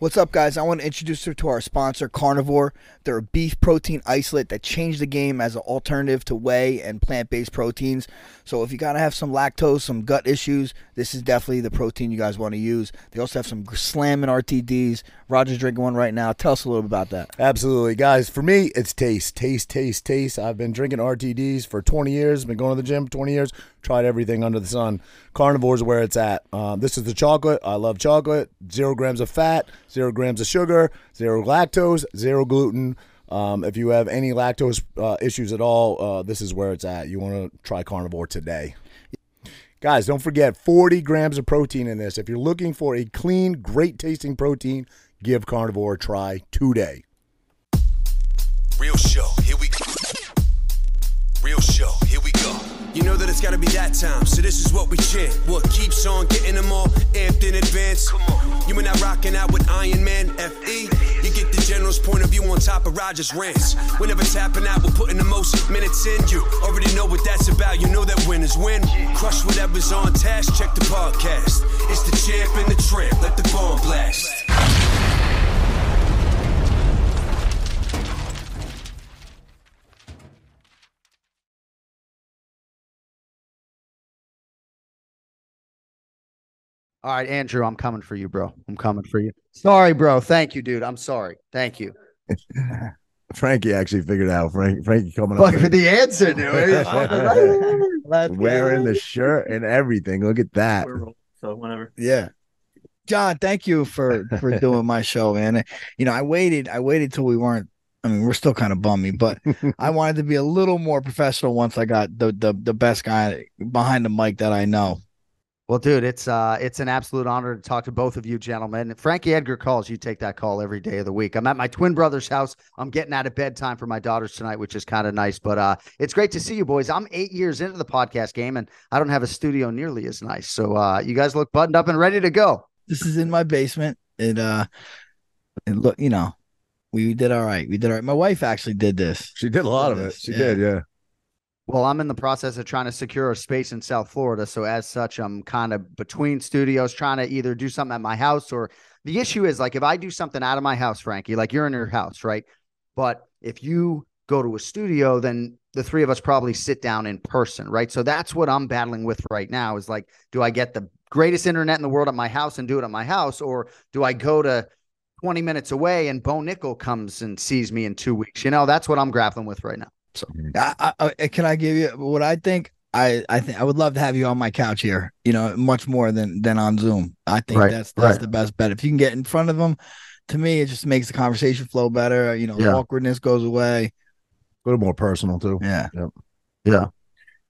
What's up, guys? I want to introduce you to our sponsor, Carnivor. They're a beef protein isolate that changed the game as an alternative to whey and plant based proteins. So, if you got to have some lactose, some gut issues, this is definitely the protein you guys want to use. They also have some slamming RTDs. Roger's drinking one right now. Tell us a little bit about that. Absolutely, guys. For me, it's taste, taste, taste, taste. I've been drinking RTDs for 20 years, been going to the gym 20 years, tried everything under the sun. Carnivor's where it's at. Um, this is the chocolate. I love chocolate. Zero grams of fat, zero grams of sugar, zero lactose, zero gluten. Um, if you have any lactose uh, issues at all, uh, this is where it's at. You want to try Carnivor today. Guys, don't forget 40 grams of protein in this. If you're looking for a clean, great tasting protein, give Carnivor a try today. Real show, here we go. Real show. You know that it's gotta be that time, so this is what we chant. What keeps on getting them all amped in advance? You and I rocking out with Iron Man FE. You get the general's point of view on top of Rogers' rants. We're never tapping out, we're putting the most minutes in. You already know what that's about, you know that winners win. Crush whatever's on task, check the podcast. It's the champ and the tramp, let the bomb blast. All right, Andrew, I'm coming for you, bro. I'm coming for you. Sorry, bro. Thank you, dude. I'm sorry. Thank you. Frankie actually figured out. Frank, Frankie coming Fuck up for the answer, dude. Let's wearing go. the shirt and everything. Look at that. So whenever. Yeah. Jon, thank you for for doing my show, man. You know, I waited, I waited till we weren't. I mean, we're still kind of bummy, but I wanted to be a little more professional once I got the the the best guy behind the mic that I know. Well, dude, it's uh it's an absolute honor to talk to both of you gentlemen. Frankie Edgar calls, you take that call every day of the week. I'm at my twin brother's house. I'm getting out of bedtime for my daughters tonight, which is kind of nice. But uh it's great to see you boys. I'm eight years into the podcast game and I don't have a studio nearly as nice. So uh you guys look buttoned up and ready to go. This is in my basement. and uh, it look, you know, we did all right. We did all right. My wife actually did this. She did a lot of it. She Yeah. did, yeah. Well, I'm in the process of trying to secure a space in South Florida. So, as such, I'm kind of between studios trying to either do something at my house or the issue is like if I do something out of my house, Frankie, like you're in your house, right? But if you go to a studio, then the three of us probably sit down in person, right? So, that's what I'm battling with right now is like, do I get the greatest internet in the world at my house and do it at my house? Or do I go to 20 minutes away and Bo Nickal comes and sees me in two weeks? You know, that's what I'm grappling with right now. So, I, I, I- can I give you what I think? I, I think I would love to have you on my couch here. You know, much more than than on Zoom. I think Right, that's that's right. the best bet. If you can get in front of them, to me, it just makes the conversation flow better. You know, Yeah. awkwardness goes away. A little more personal too. Yeah. yeah.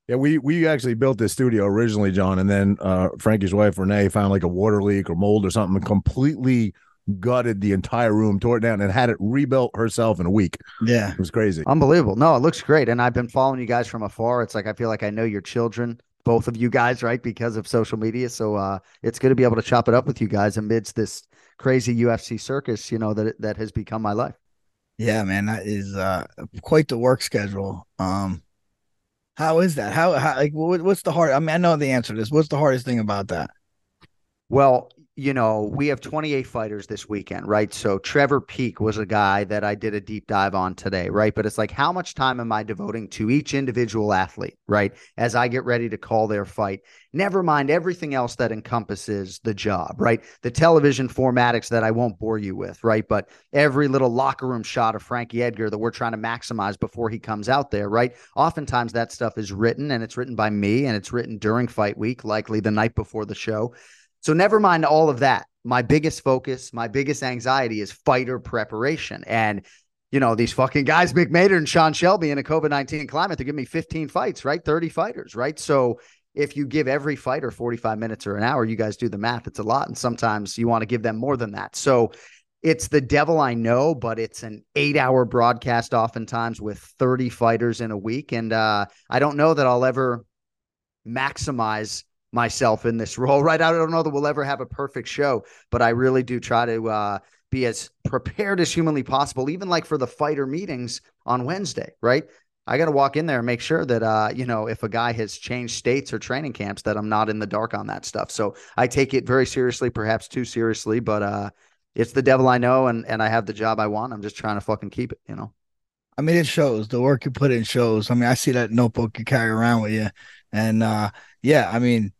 Yeah, we we actually built this studio originally, Jon, and then uh, Frankie's wife Renee found like a water leak or mold or something, and completely gutted the entire room, tore it down, and had it rebuilt herself in a week. Yeah. It was crazy. Unbelievable. No, it looks great. And I've been following you guys from afar. It's like I feel like I know your children, both of you guys, right? Because of social media. So uh it's good to be able to chop it up with you guys amidst this crazy UFC circus, you know, that that has become my life. Yeah, man, that is uh quite the work schedule. Um how is that? How, how like what, what's the hard I mean, I know the answer to this. What's the hardest thing about that? Well, you know, we have 28 fighters this weekend, right? So Trevor Peek was a guy that I did a deep dive on today, right? But it's like, how much time am I devoting to each individual athlete, right? As I get ready to call their fight, never mind everything else that encompasses the job, right? The television formatics that I won't bore you with, right? But every little locker room shot of Frankie Edgar that we're trying to maximize before he comes out there, right? Oftentimes that stuff is written and it's written by me and it's written during fight week, likely the night before the show. So never mind all of that. My biggest focus, my biggest anxiety is fighter preparation. And you know, these fucking guys, Mick Maynard and Sean Shelby in a COVID 19 climate, they're giving me 15 fights, right? 30 fighters, right? So if you give every fighter 45 minutes or an hour, you guys do the math, it's a lot. And sometimes you want to give them more than that. So it's the devil I know, but it's an eight hour broadcast oftentimes with 30 fighters in a week. And uh, I don't know that I'll ever maximize myself in this role, right? I don't know that we'll ever have a perfect show, but I really do try to uh, be as prepared as humanly possible, even like for the fighter meetings on Wednesday, right? I got to walk in there and make sure that, uh, you know, if a guy has changed states or training camps, that I'm not in the dark on that stuff. So I take it very seriously, perhaps too seriously, but uh, it's the devil I know, and and I have the job I want. I'm just trying to fucking keep it, you know. I mean, it shows the work you put in shows. I mean, I see that notebook you carry around with you, and uh, yeah, I mean,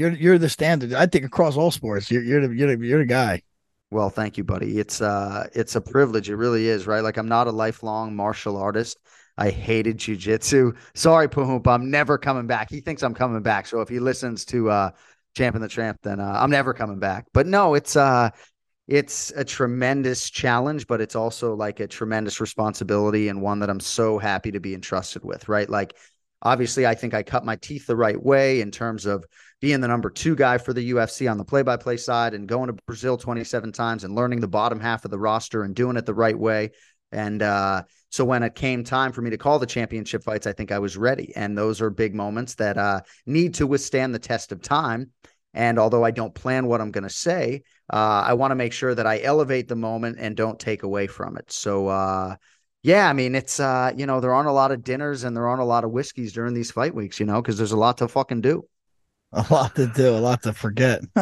you're you're the standard. I think across all sports, you're you're the you're the, you're guy. Well, thank you, buddy. It's uh it's a privilege. It really is, right? Like I'm not a lifelong martial artist. I hated jujitsu. Sorry, Pahumpa. I'm never coming back. He thinks I'm coming back. So if he listens to uh Champ and the Tramp, then uh, I'm never coming back. But no, it's uh it's a tremendous challenge, but it's also like a tremendous responsibility and one that I'm so happy to be entrusted with, right? Like obviously I think I cut my teeth the right way in terms of being the number two guy for the UFC on the play by play side and going to Brazil 27 times and learning the bottom half of the roster and doing it the right way. And uh, so when it came time for me to call the championship fights, I think I was ready. And those are big moments that uh, need to withstand the test of time. And although I don't plan what I'm going to say, uh, I want to make sure that I elevate the moment and don't take away from it. So, uh, yeah, I mean, it's, uh, you know, there aren't a lot of dinners and there aren't a lot of whiskeys during these fight weeks, you know, because there's a lot to fucking do. A lot to do, a lot to forget.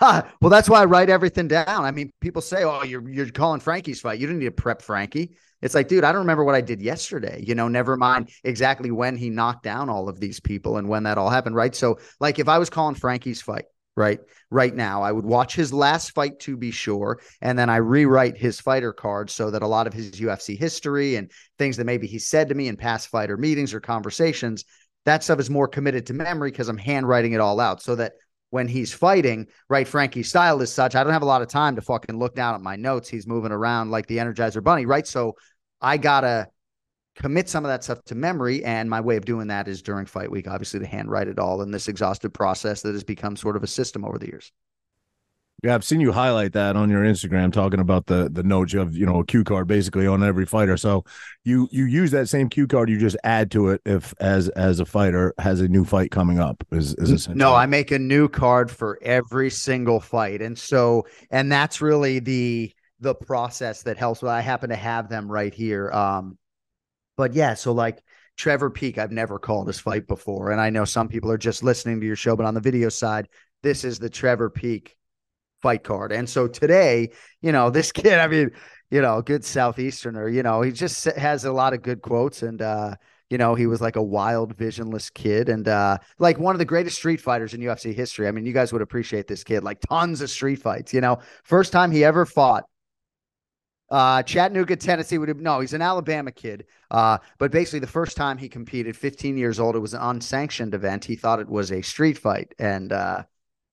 well, that's why I write everything down. I mean, people say, "Oh, you're you're calling Frankie's fight. You didn't need to prep Frankie." It's like, dude, I don't remember what I did yesterday. You know, never mind exactly when he knocked down all of these people and when that all happened, right? So, like, if I was calling Frankie's fight, right, right now, I would watch his last fight to be sure, and then I rewrite his fighter card so that a lot of his UFC history and things that maybe he said to me in past fighter meetings or conversations that stuff is more committed to memory because I'm handwriting it all out so that when he's fighting, right, Frankie's style is such, I don't have a lot of time to fucking look down at my notes. He's moving around like the Energizer Bunny, right? So I gotta commit some of that stuff to memory. And my way of doing that is during fight week, obviously, to handwrite it all in this exhaustive process that has become sort of a system over the years. Yeah, I've seen you highlight that on your Instagram, talking about the the notes. You have you know a cue card basically on every fighter. So you you use that same cue card. You just add to it if as as a fighter has a new fight coming up. Is is no? I make a new card for every single fight, and so and that's really the the process that helps. Well, I happen to have them right here. Um, but yeah, so like Trevor Peek, I've never called this fight before, and I know some people are just listening to your show, but on the video side, this is the Trevor Peek fight card. And so today, you know, this kid, I mean, you know, good Southeasterner, you know, he just has a lot of good quotes and, uh, you know, he was like a wild, visionless kid and uh, like one of the greatest street fighters in UFC history. I mean, you guys would appreciate this kid, like tons of street fights, you know, first time he ever fought. Uh, Chattanooga, Tennessee would have no, he's an Alabama kid. Uh, but basically the first time he competed, 15 years old, it was an unsanctioned event. He thought it was a street fight. And uh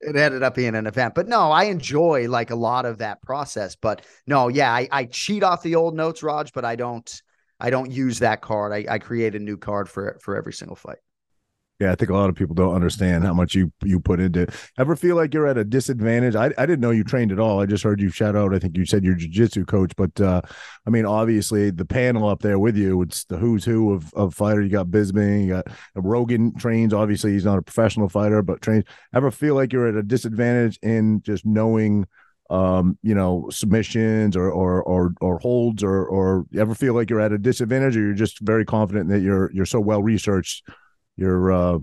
it ended up being an event. But no, I enjoy like a lot of that process. But no, yeah, I, I cheat off the old notes, Raj, but I don't I don't use that card. I, I create a new card for for every single fight. Yeah, I think a lot of people don't understand how much you you put into. It. Ever feel like you're at a disadvantage? I, I didn't know you trained at all. I just heard you shout out. I think you said you're jiu-jitsu coach, but uh, I mean, obviously the panel up there with you, it's the who's who of of fighter. You got Bisping, you got Rogan trains. Obviously, he's not a professional fighter, but trains. Ever feel like you're at a disadvantage in just knowing? um, you know, submissions or or or or holds or or ever feel like you're at a disadvantage or you're just very confident that you're you're so well researched you're uh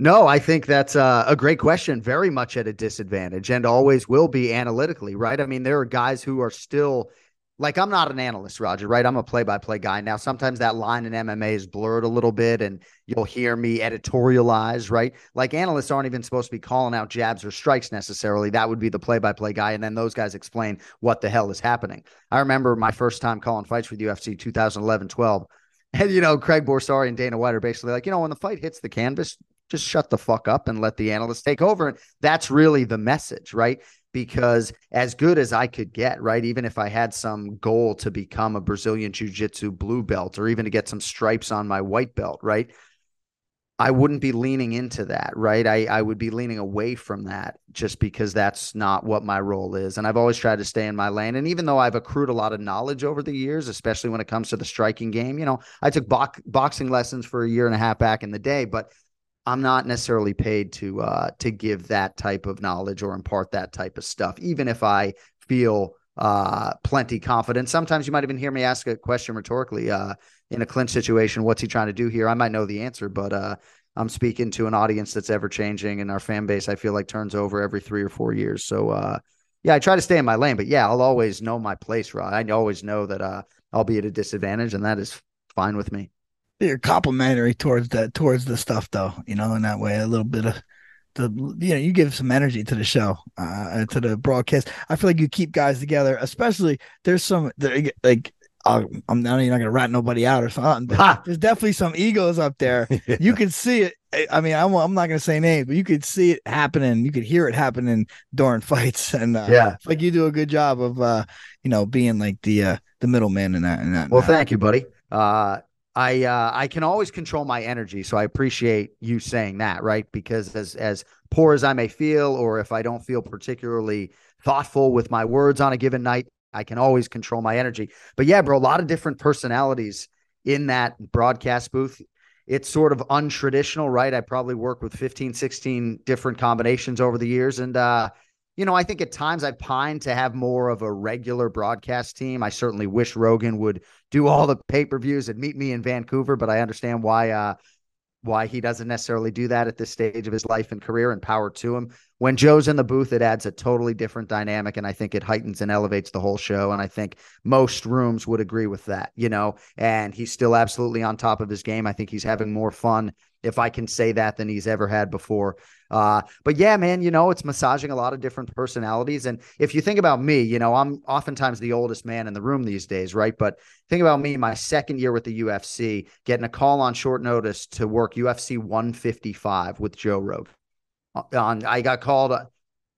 no, I think that's uh, a great question. Very much at a disadvantage and always will be analytically, right? I mean, there are guys who are still like, I'm not an analyst, Roger, right? I'm a play by play guy. Now, sometimes that line in MMA is blurred a little bit and you'll hear me editorialize, right? Like, analysts aren't even supposed to be calling out jabs or strikes necessarily. That would be the play by play guy. And then those guys explain what the hell is happening. I remember my first time calling fights with UFC 2011 12. And you know, Craig Borsari and Dana White are basically like, you know, when the fight hits the canvas, just shut the fuck up and let the analysts take over. And that's really the message, right? Because as good as I could get, right, even if I had some goal to become a Brazilian Jiu Jitsu blue belt or even to get some stripes on my white belt, right? I wouldn't be leaning into that, right? I, I would be leaning away from that just because that's not what my role is. And I've always tried to stay in my lane. And even though I've accrued a lot of knowledge over the years, especially when it comes to the striking game, you know, I took bo- boxing lessons for a year and a half back in the day, but I'm not necessarily paid to uh, to give that type of knowledge or impart that type of stuff, even if I feel uh, plenty confident. Sometimes you might even hear me ask a question rhetorically. Uh, in a clinch situation, what's he trying to do here? I might know the answer, but uh, I'm speaking to an audience that's ever changing, and our fan base I feel like turns over every three or four years. So, uh, yeah, I try to stay in my lane, but yeah, I'll always know my place, right? I always know that uh, I'll be at a disadvantage, and that is fine with me. You're complimentary towards that towards the stuff though, you know, in that way, a little bit of the you know you give some energy to the show uh to the broadcast i feel like you keep guys together especially there's some like uh, i'm not you're not gonna rat nobody out or something there's definitely some egos up there. Yeah. you can see it. I mean I'm, I'm not gonna say names but you could see it happening. You could hear it happening during fights and uh, yeah. like you do a good job of uh you know being like the uh the middleman in that in that well thank you buddy. Uh I uh, I can always control my energy, so I appreciate you saying that, right? Because as as poor as I may feel, or if I don't feel particularly thoughtful with my words on a given night, I can always control my energy. But yeah, bro, a lot of different personalities in that broadcast booth. It's sort of untraditional, right? I probably work with 15, 16 different combinations over the years, and uh, you know, I think at times I pine to have more of a regular broadcast team. I certainly wish Rogan would do all the pay per views and meet me in Vancouver, but I understand why uh, why he doesn't necessarily do that at this stage of his life and career. And power to him. When Joe's in the booth, it adds a totally different dynamic, and I think it heightens and elevates the whole show. And I think most rooms would agree with that. You know, and he's still absolutely on top of his game. I think he's having more fun if I can say that, than he's ever had before. Uh, but yeah, man, you know, it's massaging a lot of different personalities. And if you think about me, you know, I'm oftentimes the oldest man in the room these days, right? But think about me, my second year with the UFC, getting a call on short notice to work UFC 155 with Joe Rogan. Uh, on, I got called. Uh,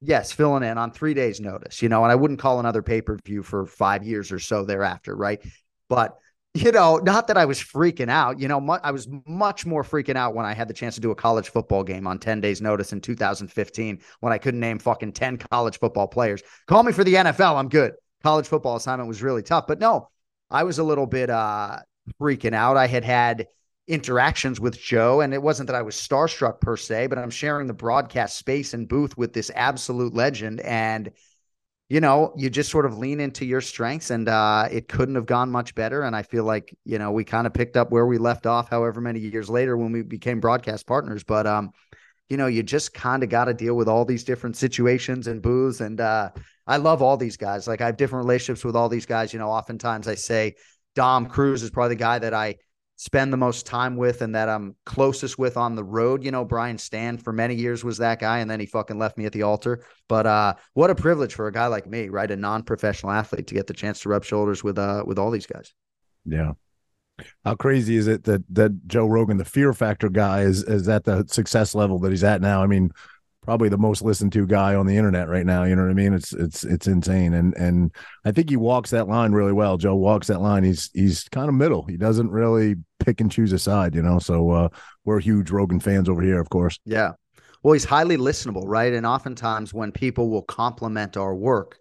yes, filling in on three days' notice, you know, and I wouldn't call another pay per view for five years or so thereafter, right? But you know, not that I was freaking out. You know, mu- I was much more freaking out when I had the chance to do a college football game on 10 days' notice in 2015 when I couldn't name fucking 10 college football players. Call me for the NFL. I'm good. College football assignment was really tough. But no, I was a little bit uh, freaking out. I had had interactions with Joe, and it wasn't that I was starstruck per se, but I'm sharing the broadcast space and booth with this absolute legend. And you know, you just sort of lean into your strengths and uh, it couldn't have gone much better. And I feel like, you know, we kind of picked up where we left off, however many years later when we became broadcast partners. But, um, you know, you just kind of got to deal with all these different situations and booths. And uh, I love all these guys. Like I have different relationships with all these guys. You know, oftentimes I say Dom Cruz is probably the guy that I spend the most time with and that I'm closest with on the road. You know, Brian Stann for many years was that guy, and then he fucking left me at the altar. But uh, what a privilege for a guy like me, right? A non-professional athlete to get the chance to rub shoulders with uh with all these guys. Yeah. How crazy is it that that Joe Rogan, the fear factor guy, is is at the success level that he's at now? I mean, probably the most listened to guy on the internet right now. You know what I mean? It's it's it's insane, and and I think he walks that line really well. Joe walks that line. He's he's kind of middle. He doesn't really pick and choose a side. You know, so uh, we're huge Rogan fans over here, of course. Yeah. Well, he's highly listenable, right? And oftentimes when people will compliment our work,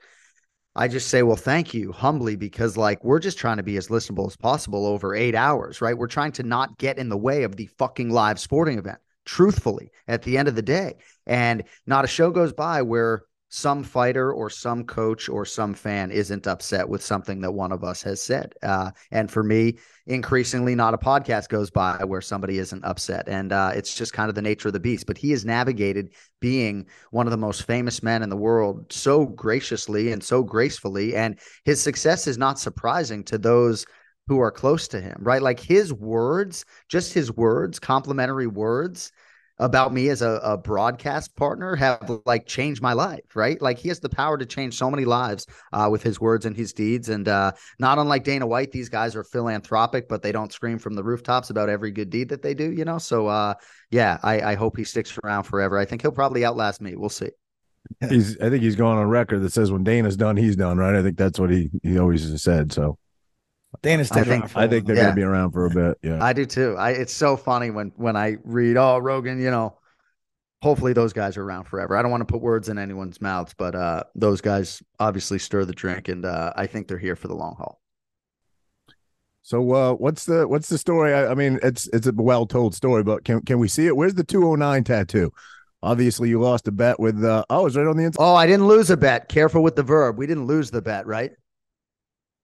I just say, well, thank you humbly because, like, we're just trying to be as listenable as possible over eight hours, right? We're trying to not get in the way of the fucking live sporting event truthfully at the end of the day. And not a show goes by where some fighter or some coach or some fan isn't upset with something that one of us has said. Uh, and for me, increasingly, not a podcast goes by where somebody isn't upset. And uh, it's just kind of the nature of the beast. But he has navigated being one of the most famous men in the world so graciously and so gracefully. And his success is not surprising to those who are close to him, right? Like his words, just his words, complimentary words about me as a, a, broadcast partner have like changed my life, right? Like he has the power to change so many lives uh, with his words and his deeds. And uh, not unlike Dana White, these guys are philanthropic, but they don't scream from the rooftops about every good deed that they do, you know? So, uh, yeah, I, I hope he sticks around forever. I think he'll probably outlast me. We'll see. He's, I think he's going on record that says when Dana's done, he's done, right? I think that's what he, he always has said. So, Dana's I think, I think they're yeah. going to be around for a bit. Yeah, I do too. I it's so funny when when I read, oh Rogan, you know, hopefully those guys are around forever. I don't want to put words in anyone's mouths, but uh, those guys obviously stir the drink, and uh, I think they're here for the long haul. So uh, what's the what's the story? I, I, mean, it's it's a well told story, but can can we see it? Where's the two oh nine tattoo? Obviously, you lost a bet with. Uh, oh, it's right on the inside. Oh, I didn't lose a bet. Careful with the verb. We didn't lose the bet, right?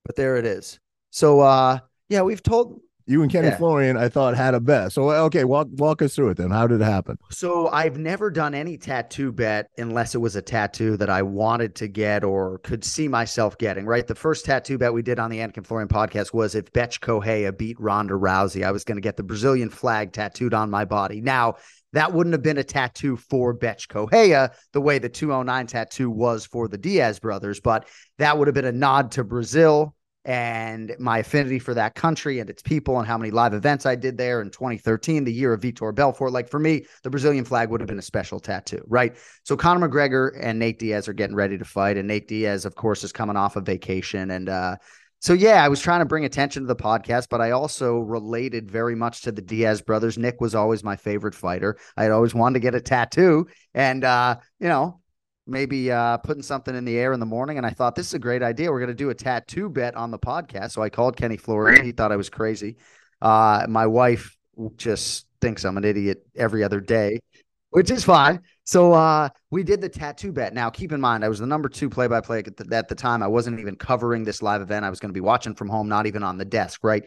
But there it is. So uh yeah, we've told You and Kenny Yeah. Florian, I thought had a bet. So okay, walk walk us through it then. How did it happen? So I've never done any tattoo bet unless it was a tattoo that I wanted to get or could see myself getting. Right, the first tattoo bet we did on the Anik and Florian podcast was if Bethe Correia beat Ronda Rousey, I was going to get the Brazilian flag tattooed on my body. Now that wouldn't have been a tattoo for Bethe Correia the way the 209 tattoo was for the Diaz brothers, but that would have been a nod to Brazil and my affinity for that country and its people and how many live events I did there in 2013, the year of Vitor Belfort. Like for me, the Brazilian flag would have been a special tattoo, right? So Conor McGregor and Nate Diaz are getting ready to fight. And Nate Diaz, of course, is coming off a vacation. And uh, so, yeah, I was trying to bring attention to the podcast, but I also related very much to the Diaz brothers. Nick was always my favorite fighter. I had always wanted to get a tattoo. And, uh, you know, maybe uh, putting something in the air in the morning. And I thought this is a great idea. We're going to do a tattoo bet on the podcast. So I called Kenny Florian. He thought I was crazy. Uh, my wife just thinks I'm an idiot every other day, which is fine. So uh, we did the tattoo bet. Now, keep in mind, I was the number two play by play at the, at the time. I wasn't even covering this live event. I was going to be watching from home, not even on the desk, right?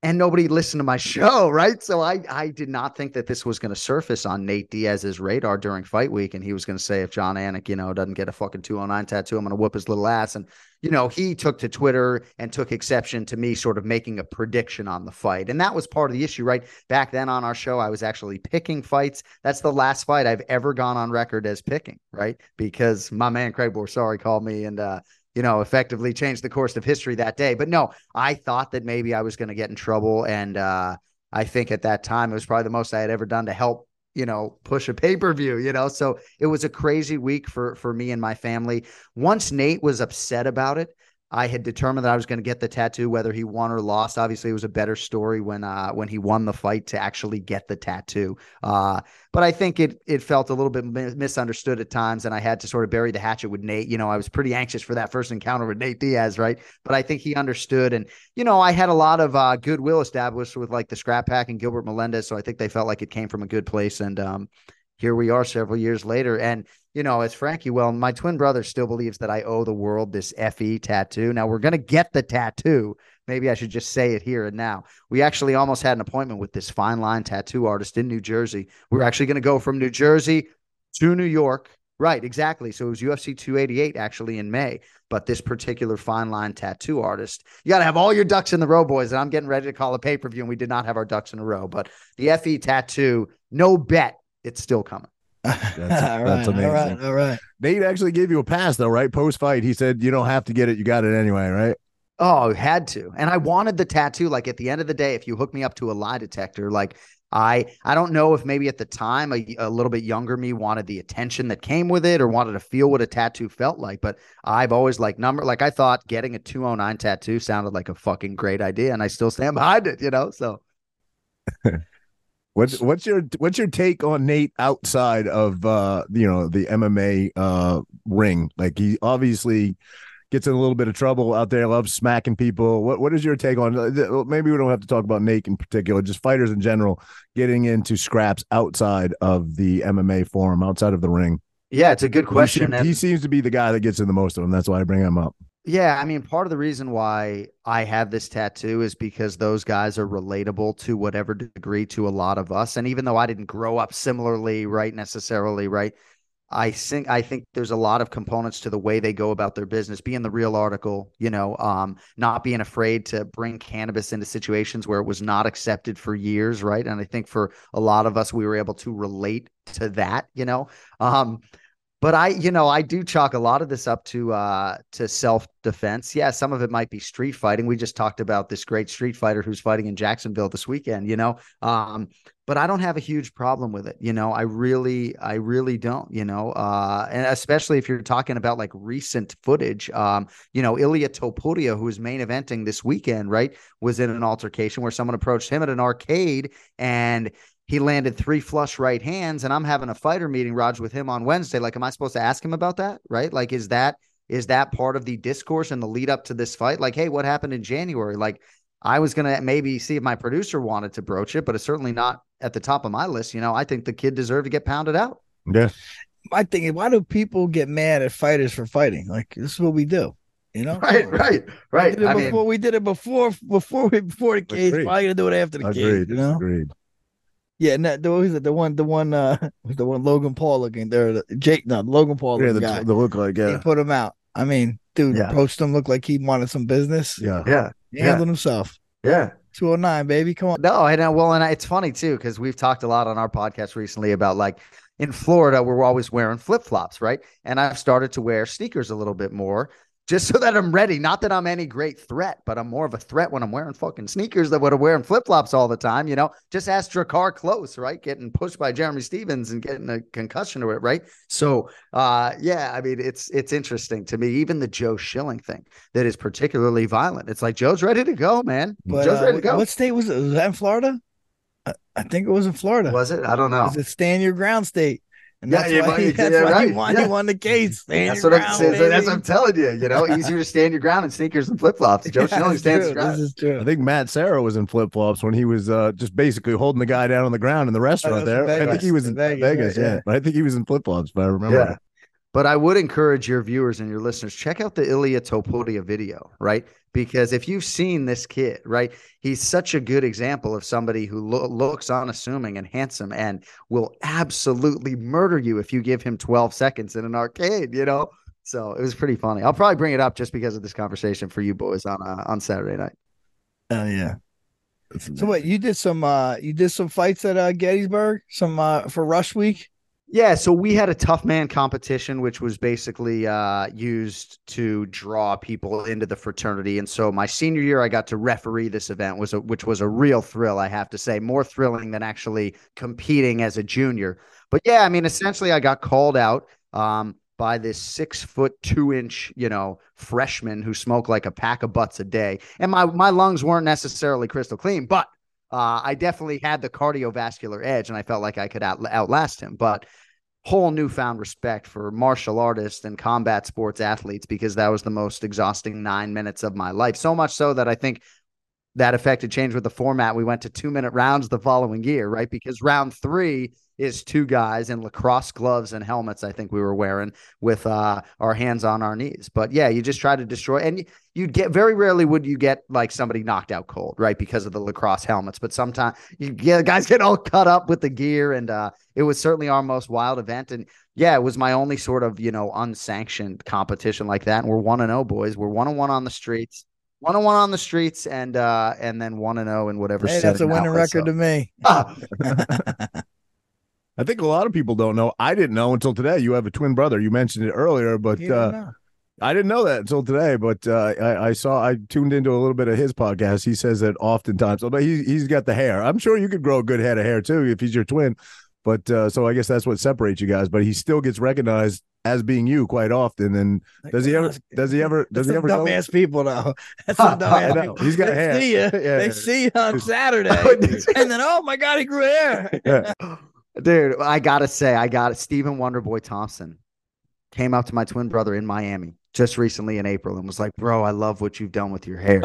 And nobody listened to my show, right? So I I did not think that this was going to surface on Nate Diaz's radar during fight week, and he was going to say if Jon Anik, you know, doesn't get a fucking two hundred nine tattoo, I'm going to whoop his little ass. And you know, he took to Twitter and took exception to me sort of making a prediction on the fight, and that was part of the issue, right? Back then on our show, I was actually picking fights. That's the last fight I've ever gone on record as picking, right? Because my man Craig Borsari called me and uh, you know, effectively changed the course of history that day. But no, I thought that maybe I was going to get in trouble. And uh, I think at that time, it was probably the most I had ever done to help, you know, push a pay per view, you know. So it was a crazy week for, for me and my family. Once Nate was upset about it, I had determined that I was going to get the tattoo, whether he won or lost. Obviously, it was a better story when uh, when he won the fight to actually get the tattoo. Uh, but I think it it felt a little bit misunderstood at times, and I had to sort of bury the hatchet with Nate. You know, I was pretty anxious for that first encounter with Nate Diaz, right? But I think he understood, and you know, I had a lot of uh, goodwill established with like the Scrap Pack and Gilbert Melendez, so I think they felt like it came from a good place, and um, here we are several years later, and you know, as Frankie, well, my twin brother still believes that I owe the world this FE tattoo. Now we're going to get the tattoo. Maybe I should just say it here and now. We actually almost had an appointment with this fine line tattoo artist in New Jersey. We are actually going to go from New Jersey to New York. Right, exactly. So it was UFC 288 actually in May. But this particular fine line tattoo artist, you got to have all your ducks in the row, boys. And I'm getting ready to call a pay per view, and we did not have our ducks in a row. But the FE tattoo, no bet, it's still coming. That's, that's right, amazing. all right, all right. Nate actually gave you a pass though, right? Post fight, he said you don't have to get it, you got it anyway, right? Oh, had to. And I wanted the tattoo. Like at the end of the day, if you hook me up to a lie detector, like I I don't know if maybe at the time a, a little bit younger me wanted the attention that came with it or wanted to feel what a tattoo felt like. But I've always like number like I thought getting a 209 tattoo sounded like a fucking great idea. And I still stand behind it, you know. So What's what's your what's your take on Nate outside of uh you know the MMA uh ring? Like he obviously gets in a little bit of trouble out there, loves smacking people. What what is your take on uh, maybe we don't have to talk about Nate in particular, just fighters in general getting into scraps outside of the MMA forum, outside of the ring? yeah, it's a good He, question. and- he seems to be the guy that gets in the most of them. That's why I bring him up. Yeah, I mean, part of the reason why I have this tattoo is because those guys are relatable to whatever degree to a lot of us. And even though I didn't grow up similarly, right, necessarily, right, I think I think there's a lot of components to the way they go about their business, being the real article, you know, um, not being afraid to bring cannabis into situations where it was not accepted for years, right? And I think for a lot of us, we were able to relate to that, you know. Um, but I, you know, I do chalk a lot of this up to uh to self defense. Yeah, some of it might be street fighting. We just talked about this great street fighter who's fighting in Jacksonville this weekend, you know. Um, but I don't have a huge problem with it, you know. I really, I really don't, you know. Uh, and especially if you're talking about like recent footage, um, you know, Ilya Topuria, who is main eventing this weekend, right, was in an altercation where someone approached him at an arcade and he landed three flush right hands and i'm having a fighter meeting raj with him on wednesday like am i supposed to ask him about that right like is that is that part of the discourse and the lead up to this fight like hey what happened in january like i was gonna maybe see if my producer wanted to broach it but it's certainly not at the top of my list you know i think the kid deserved to get pounded out Yeah. My thing is, why do people get mad at fighters for fighting? Like this is what we do. You know, Right, right, We right. did it I mean, before we did it before before we before the kids. Agreed. Probably gonna do it after the kids. Agreed. You know, Agreed. Yeah. And that, the, what was it? The one, the one, uh, the one Logan Paul looking there. The, Jake, no, Logan Paul Yeah, the, guy. the look like yeah. He put him out. I mean, dude, Yeah. approached him, looked like he wanted some business. yeah. yeah, He Yeah. handled himself. yeah. 209, baby. Come on. No, I know. Well, and it's funny too because we've talked a lot on our podcast recently about like in Florida, we're always wearing flip flops, right? And I've started to wear sneakers a little bit more just so that I'm ready. Not that I'm any great threat, but I'm more of a threat when I'm wearing fucking sneakers than when I'm wearing flip flops all the time. You know, just ask Drakkar Klose, right? Getting pushed by Jeremy Stephens and getting a concussion to it, right? So, uh, yeah, I mean, it's it's interesting to me. Even the Joe Schilling thing that is particularly violent. It's like Joe's ready to go, man. But Joe's uh, ready to go. what state was it? Was that in Florida? I, I think it was in Florida. Was it? I don't know. Was it stand your ground state? And Yeah, that's yeah, why, but- that's yeah, why right, he won. yeah. He won the case. Stand That's your what I'm ground, saying. That's what. I'm telling you. You know, easier to stand your ground in sneakers and flip flops. Joe Yeah, Schilling stands his true. ground. This is true. I think Matt Serra was in flip flops when he was uh, just basically holding the guy down on the ground in the restaurant that was there. in I think he was in In Vegas, Vegas, yeah. yeah. But I think he was in flip flops, if I remember. Yeah. But I would encourage your viewers and your listeners check out the Ilya Topuria video, right? Because if you've seen this kid, right, he's such a good example of somebody who lo- looks unassuming and handsome and will absolutely murder you if you give him 12 seconds in an arcade, you know? So it was pretty funny. I'll probably bring it up just because of this conversation for you boys on uh, on Saturday night. Oh yeah. So what you did some uh you did some fights at uh Gettysburg some uh for Rush Week. Yeah, so we had a tough man competition, which was basically uh, used to draw people into the fraternity. And so my senior year, I got to referee this event, was a, which was a real thrill, I have to say, more thrilling than actually competing as a junior. But yeah, I mean, essentially, I got called out um, by this six foot two inch, you know, freshman who smoked like a pack of butts a day, and my my lungs weren't necessarily crystal clean, but uh, I definitely had the cardiovascular edge, and I felt like I could out, outlast him. But whole newfound respect for martial artists and combat sports athletes because that was the most exhausting nine minutes of my life. So much so that I think that affected change with the format. We went to two minute rounds the following year, right? Because round three is two guys in lacrosse gloves and helmets. I think we were wearing with uh, our hands on our knees. But yeah, you just try to destroy, and you'd get very rarely would you get like somebody knocked out cold, right? Because of the lacrosse helmets. But sometimes you get guys get all cut up with the gear, and uh, it was certainly our most wild event. And yeah, it was my only sort of you know unsanctioned competition like that. And we're one and zero, boys. We're one and one on the streets. One and one on the streets, and uh, and then one and zero in whatever. Hey, that's a setting winning was. record to me. Ah, I think a lot of people don't know. I didn't know until today. You have a twin brother. You mentioned it earlier, but You don't uh. I didn't know that until today. But uh, I, I saw, I tuned into a little bit of his podcast. He says that oftentimes, but he, he's got the hair. I'm sure you could grow a good head of hair too if he's your twin. But uh, so I guess that's what separates you guys. But he still gets recognized as being you quite often. And does he ever? Does he ever? Does That's he ever? go- dumbass people though. That's some dumbass people. He's got they hair. See you. Yeah, they see you on Saturday, and then oh my god, he grew hair. Yeah. Dude, I gotta say, I got it. Stephen Wonderboy Thompson came up to my twin brother in Miami just recently in April and was like, "Bro, I love what you've done with your hair."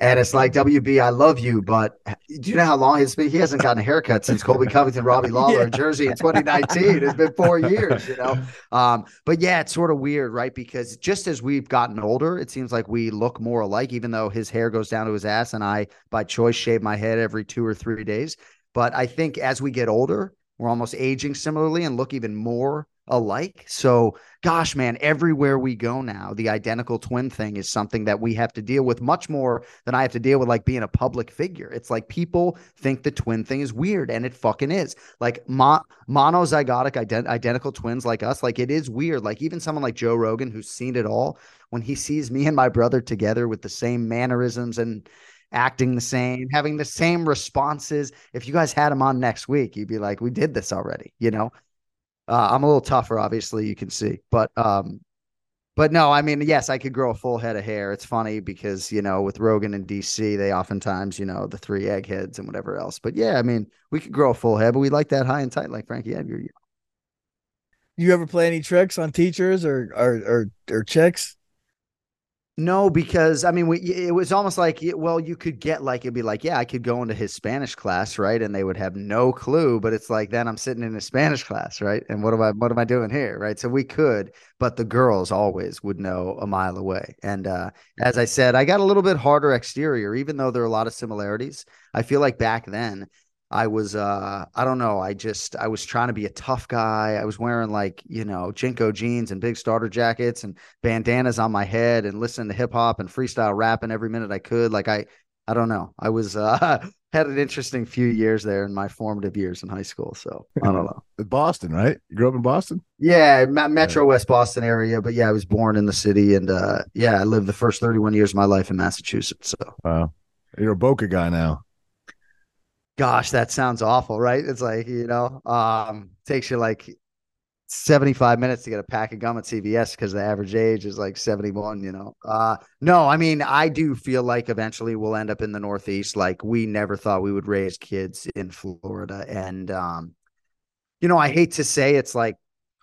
And it's like, "WB, I love you, but do you know how long it's been? He hasn't gotten a haircut since Colby Covington, Robbie Lawler in Jersey in 2019. It's been four years, you know." Um, but yeah, it's sort of weird, right? Because just as we've gotten older, it seems like we look more alike, even though his hair goes down to his ass, and I, by choice, shave my head every two or three days. But I think as we get older, we're almost aging similarly and look even more alike. So, gosh, man, everywhere we go now, the identical twin thing is something that we have to deal with much more than I have to deal with, like being a public figure. It's like people think the twin thing is weird, and it fucking is. Like mo- monozygotic ident- identical twins like us, like it is weird. Like even someone like Joe Rogan, who's seen it all, when he sees me and my brother together with the same mannerisms and acting the same, having the same responses. If you guys had him on next week, you'd be like, we did this already, you know? Uh, I'm a little tougher, obviously, you can see, but, um, but no, I mean, yes, I could grow a full head of hair. It's funny because, you know, with Rogan and DC, they oftentimes, you know, the three eggheads and whatever else. But yeah, I mean, we could grow a full head, but we like that high and tight, like Frankie Edgar. You ever play any tricks on teachers or or or, or chicks? No, because I mean, we, it was almost like, well, you could get like, it'd be like, yeah, I could go into his Spanish class, right? And they would have no clue, but it's like, then I'm sitting in a Spanish class, right? And what am I, what am I doing here, right? So we could, but the girls always would know a mile away. And uh, as I said, I got a little bit harder exterior, even though there are a lot of similarities. I feel like back then I was uh I don't know, I just I was trying to be a tough guy. I was wearing like, you know, JNCO jeans and big starter jackets and bandanas on my head and listening to hip hop and freestyle rapping every minute I could. Like I I don't know. I was uh had an interesting few years there in my formative years in high school. So I don't know. Boston, right? You grew up in Boston? Yeah, Metro West Boston area, but yeah, I was born in the city and uh yeah, I lived the first 31 years of my life in Massachusetts. So Wow. You're a Boca guy now gosh, that sounds awful, right? It's like, you know, um, takes you like 75 minutes to get a pack of gum at CVS because the average age is like 71, you know. Uh no, I mean, I do feel like eventually we'll end up in the Northeast. Like we never thought we would raise kids in Florida. And um, you know, I hate to say it's like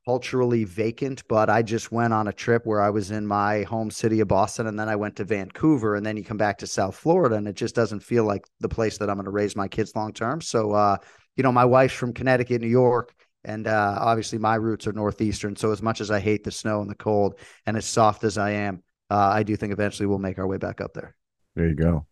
culturally vacant, but I just went on a trip where I was in my home city of Boston and then I went to Vancouver and then you come back to South Florida and it just doesn't feel like the place that I'm going to raise my kids long term. So, uh, you know, my wife's from Connecticut, New York, and uh, obviously my roots are northeastern. So, as much as I hate the snow and the cold and as soft as I am, uh, I do think eventually we'll make our way back up there. There you go.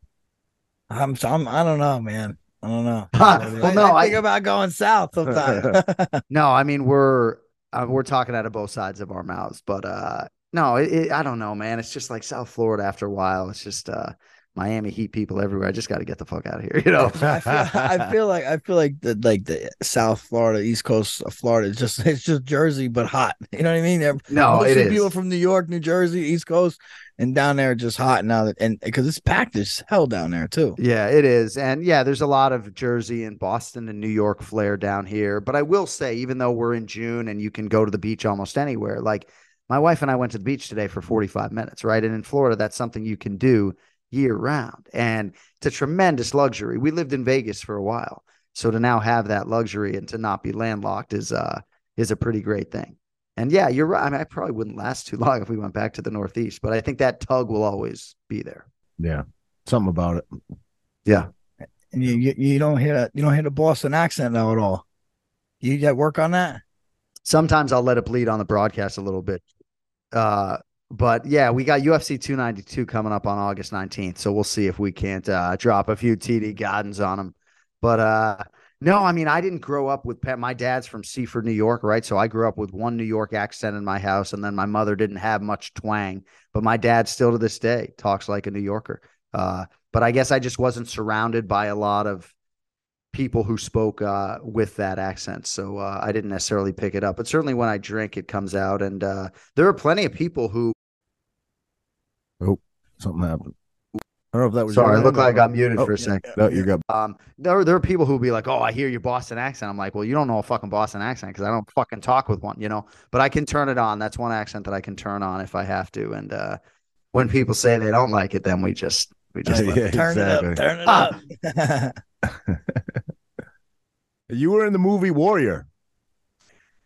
I'm, I'm I don't know, man. I don't know. well, no, I think I, about going south sometimes. no, I mean we're uh, we're talking out of both sides of our mouths, but uh, no, it, it, I don't know, man. It's just like South Florida. After a while, it's just uh, Miami Heat people everywhere. I just got to get the fuck out of here, you know. I, feel, I feel like I feel like the like the South Florida, East Coast of Florida, it's just it's just Jersey but hot. You know what I mean? They're, no, it is. People from New York, New Jersey, East Coast, and down there just hot now that and because it's packed as hell down there too. Yeah, it is, and yeah, there's a lot of Jersey and Boston and New York flair down here. But I will say, even though we're in June and you can go to the beach almost anywhere, like my wife and I went to the beach today for 45 minutes, right? And in Florida, that's something you can do year round. And it's a tremendous luxury. We lived in Vegas for a while. So to now have that luxury and to not be landlocked is uh is a pretty great thing. And yeah, you're right. I mean, I probably wouldn't last too long if we went back to the Northeast, but I think that tug will always be there. Yeah. Something about it. Yeah. And you you, you don't hear a you don't hear the Boston accent now at all. You got work on that? Sometimes I'll let it bleed on the broadcast a little bit. Uh but yeah, we got UFC 292 coming up on August 19th. So we'll see if we can't uh, drop a few TD Gardens on them. But uh, no, I mean, I didn't grow up with. My dad's from Seaford, New York, right? So I grew up with one New York accent in my house. And then my mother didn't have much twang. But my dad still to this day talks like a New Yorker. Uh, but I guess I just wasn't surrounded by a lot of people who spoke uh, with that accent. So uh, I didn't necessarily pick it up. But certainly when I drink, it comes out. And uh, there are plenty of people who Oh, something happened. I don't know if that was. Sorry, it looked like I got muted oh, for a yeah, second. No, you got. Um, there, there are people who be like, "Oh, I hear your Boston accent." I'm like, "Well, you don't know a fucking Boston accent because I don't fucking talk with one, you know." But I can turn it on. That's one accent that I can turn on if I have to. And uh, when people say they don't like it, then we just we just yeah, turn exactly. it up. Turn it up. you were in the movie Warrior.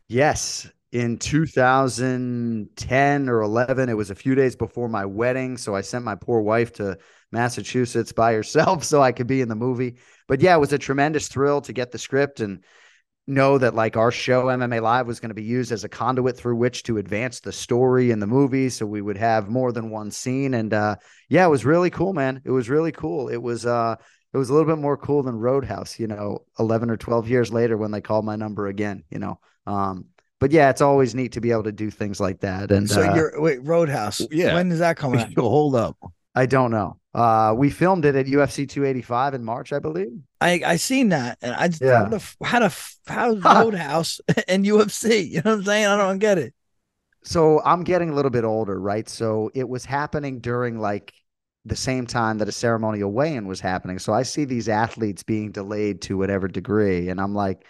Yes, in 2010 or 11. It was a few days before my wedding. So I sent my poor wife to Massachusetts by herself so I could be in the movie. But yeah, it was a tremendous thrill to get the script and know that like our show MMA Live was going to be used as a conduit through which to advance the story in the movie. So we would have more than one scene. And uh, yeah, it was really cool, man. It was really cool. It was, uh, it was a little bit more cool than Roadhouse, you know, 11 or 12 years later when they called my number again, you know. Um, but yeah, it's always neat to be able to do things like that. And so uh, you're wait Roadhouse. Yeah. When does that come out? Hold up. I don't know. Uh, we filmed it at UFC 285 in March, I believe. I I seen that, and I just Yeah. how the how the Roadhouse and UFC? You know what I'm saying? I don't get it. So I'm getting a little bit older, right? So it was happening during like the same time that a ceremonial weigh-in was happening. So I see these athletes being delayed to whatever degree, and I'm like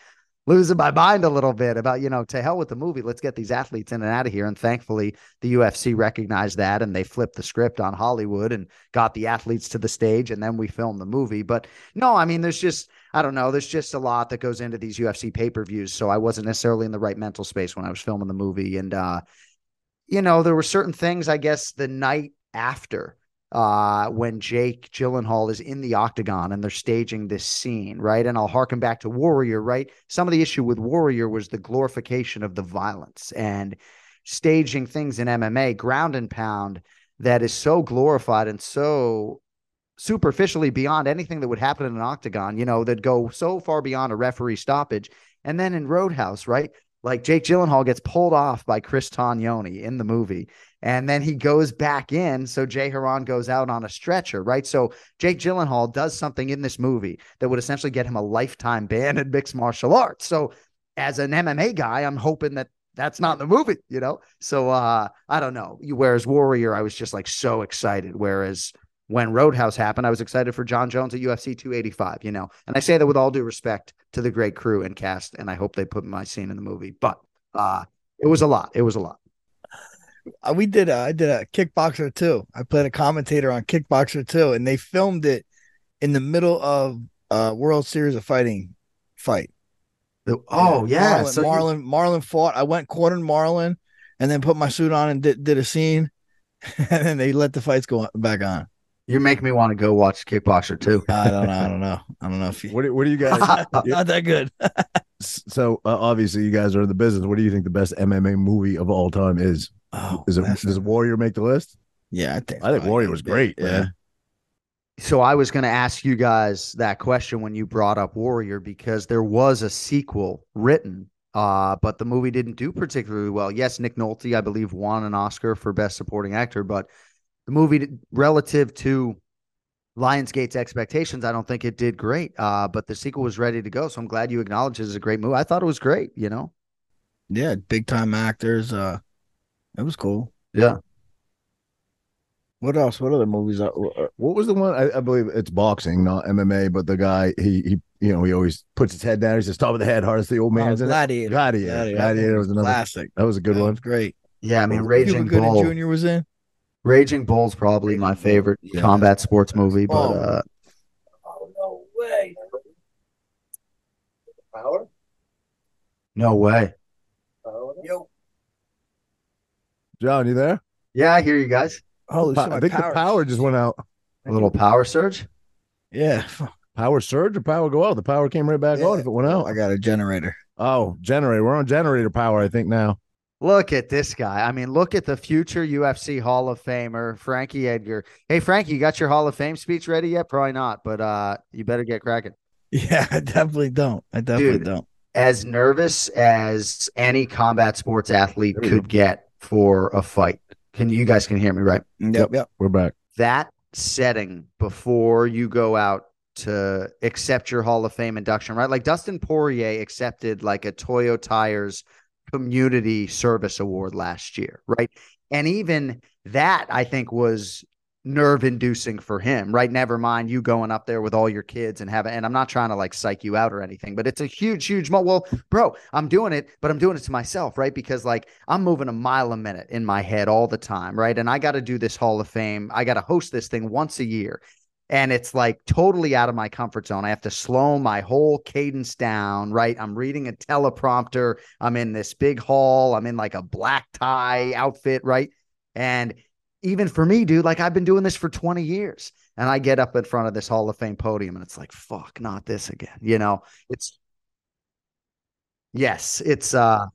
losing my mind a little bit about you know to hell with the movie. Let's get these athletes in and out of here. And thankfully, the UFC recognized that and they flipped the script on Hollywood and got the athletes to the stage, and then we filmed the movie. But no, I mean, there's just I don't know. There's just a lot that goes into these UFC pay per views. So I wasn't necessarily in the right mental space when I was filming the movie. And, uh, you know, there were certain things, I guess, the night after uh, when Jake Gyllenhaal is in the octagon and they're staging this scene, right? And I'll harken back to Warrior, right? Some of the issue with Warrior was the glorification of the violence and staging things in MMA, ground and pound, that is so glorified and so superficially beyond anything that would happen in an octagon, you know, that go so far beyond a referee stoppage. And then in Roadhouse, right? Like Jake Gyllenhaal gets pulled off by Chris Tognoni in the movie, and then he goes back in. So Jay Hieron goes out on a stretcher, right? So Jake Gyllenhaal does something in this movie that would essentially get him a lifetime ban in mixed martial arts. So as an MMA guy, I'm hoping that that's not in the movie, you know? So uh I don't know. Whereas Warrior, I was just like so excited. Whereas when Roadhouse happened, I was excited for Jon Jones at UFC 285, you know. And I say that with all due respect to the great crew and cast, and I hope they put my scene in the movie. But uh it was a lot. It was a lot. Uh, we did. A, I did a Kickboxer too. I played a commentator on Kickboxer too, and they filmed it in the middle of a World Series of Fighting fight. The, oh yeah, Marlon, so Marlon, Marlon fought. I went quartered Marlon, and then put my suit on and did, did a scene, and then they let the fights go back on. you make me want to go watch Kickboxer too. I don't know. I don't know. I don't know if you. What do, what do you guys? Not that good. so uh, obviously, you guys are in the business. What do you think the best MMA movie of all time is? Oh, Is it does Warrior make the list? yeah, I think. I think Warrior was great, Yeah. man. So I was going to ask you guys that question when you brought up Warrior because there was a sequel written, uh, but the movie didn't do particularly well. Yes, Nick Nolte, I believe, won an Oscar for Best Supporting Actor, but the movie, did- relative to Lionsgate's expectations, I don't think it did great. Uh, but the sequel was ready to go, so I'm glad you acknowledge it as a great movie. I thought it was great. You know, Yeah, big time actors. Uh, it was cool. yeah. What else? What other movies? Are, uh, What was the one? I, I believe it's boxing, not MMA. But the guy, he he, you know, he always puts his head down. He says, "Top of the head, hardest the old oh, man's in it." Gladiator. Gladiator. Gladiator. Gladiator was another. classic. That was a good That one. was great. Yeah, I mean, Raging Bull. Jr. was in. Raging Bull's probably my favorite Yeah. combat sports movie, but Oh. uh, Oh no way! Power. no way. Yo, Jon, you there? Yeah, I hear you guys. holy shit! I my think the power just went out. A little power surge. Yeah, Power surge or power go out? The power came right back Yeah. on if it went out. I got a generator. Oh, generator. We're on generator power, I think now. Look at this guy. I mean, look at the future UFC Hall of Famer, Frankie Edgar. Hey, Frankie, you got your Hall of Fame speech ready yet? Probably not, but uh, you better get cracking. Yeah, I definitely don't. I definitely Dude. don't. As nervous as any combat sports athlete There we go. could get for a fight. Can you guys can hear me, right? Yep, yep. We're back. that setting before you go out to accept your Hall of Fame induction, right? Like Dustin Poirier accepted like a Toyo Tires Community Service Award last year, right? And even that, I think, was nerve inducing for him, right? Never mind you going up there with all your kids and having, and I'm not trying to like psych you out or anything, but it's a huge, huge mo. Well, bro, I'm doing it, but I'm doing it to myself, right? Because like I'm moving a mile a minute in my head all the time, right? And I got to do this Hall of Fame. I got to host this thing once a year. And it's like totally out of my comfort zone. I have to slow my whole cadence down, right? I'm reading a teleprompter. I'm in this big hall. I'm in like a black tie outfit, right? And even for me, dude, like I've been doing this for 20 years and I get up in front of this Hall of Fame podium and it's like, fuck, not this again. You know, it's, yes, it's, uh,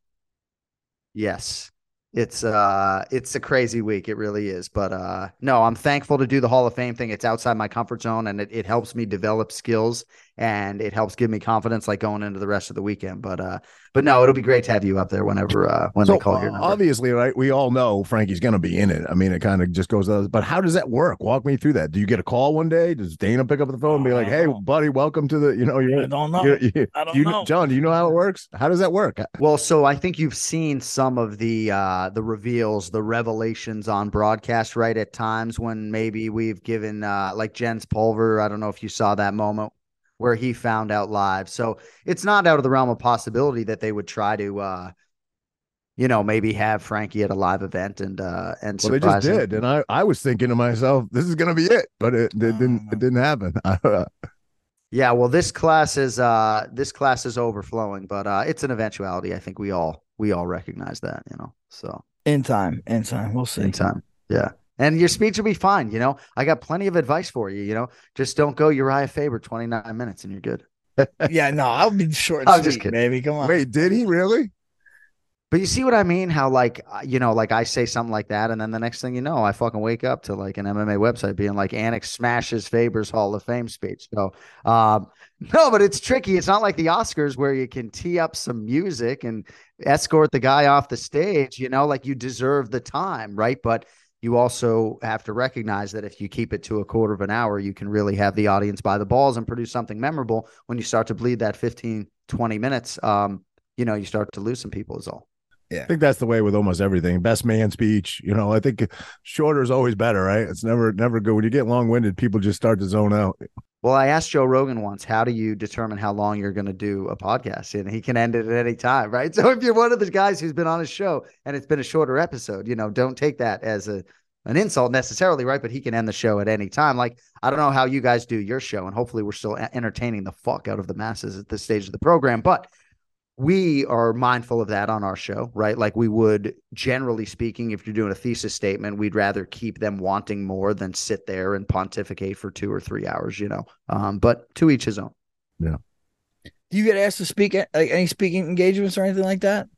yes, it's, uh, it's a crazy week. It really is. But, uh, no, I'm thankful to do the Hall of Fame thing. It's outside my comfort zone and it, it helps me develop skills and it helps give me confidence like going into the rest of the weekend. But, uh, but no, it'll be great to have you up there whenever, uh, when so they call your uh, number. obviously, right? We all know Frankie's going to be in it. I mean, it kind of just goes. Out, but how does that work? Walk me through that. Do you get a call one day? Does Dana pick up the phone and be like, "Hey, buddy, welcome to the," you know, I you're, don't know. you're, you I don't you, know. Jon, do you know how it works? How does that work? Well, so I think you've seen some of the uh the reveals, the revelations on broadcast, right? At times when maybe we've given uh like Jens Pulver, I don't know if you saw that moment where he found out live. So it's not out of the realm of possibility that they would try to uh you know, maybe have Frankie at a live event and uh and Well, they just him. did, and I, I was thinking to myself, this is going to be it, but it, it didn't. It didn't happen. Yeah, well, this class is uh this class is overflowing, but uh it's an eventuality. I think we all we all recognize that, you know. So In time, in time. We'll see. in time. Yeah. And your speech will be fine. You know, I got plenty of advice for you. You know, just don't go Uriah Faber 29 minutes and you're good. yeah, no, I'll be short I'm sweet, just kidding. baby. Come on. Wait, did he really? But you see what I mean? How like uh, you know, like I say something like that, and then the next thing you know, I fucking wake up to like an MMA website being like Anik smashes Faber's Hall of Fame speech. So um, no, but it's tricky. It's not like the Oscars where you can tee up some music and escort the guy off the stage. You know, like you deserve the time, right? But you also have to recognize that if you keep it to a quarter of an hour, you can really have the audience by the balls and produce something memorable. When you start to bleed that 15, 20 minutes, um, you know, you start to lose some people is all. Yeah. I think that's the way with almost everything. Best man speech, you know. I think shorter is always better, right? It's never never good when you get long winded. People just start to zone out. Well, I asked Joe Rogan once, how do you determine how long you're going to do a podcast? And he can end it at any time, right? So if you're one of the guys who's been on his show and it's been a shorter episode, you know, don't take that as a an insult necessarily, right? But he can end the show at any time. Like I don't know how you guys do your show, and hopefully we're still entertaining the fuck out of the masses at this stage of the program, but we are mindful of that on our show, right? Like we would, generally speaking, if you're doing a thesis statement, we'd rather keep them wanting more than sit there and pontificate for two or three hours, you know. Um, but to each his own. Yeah. Do you get asked to speak at like any speaking engagements or anything like that?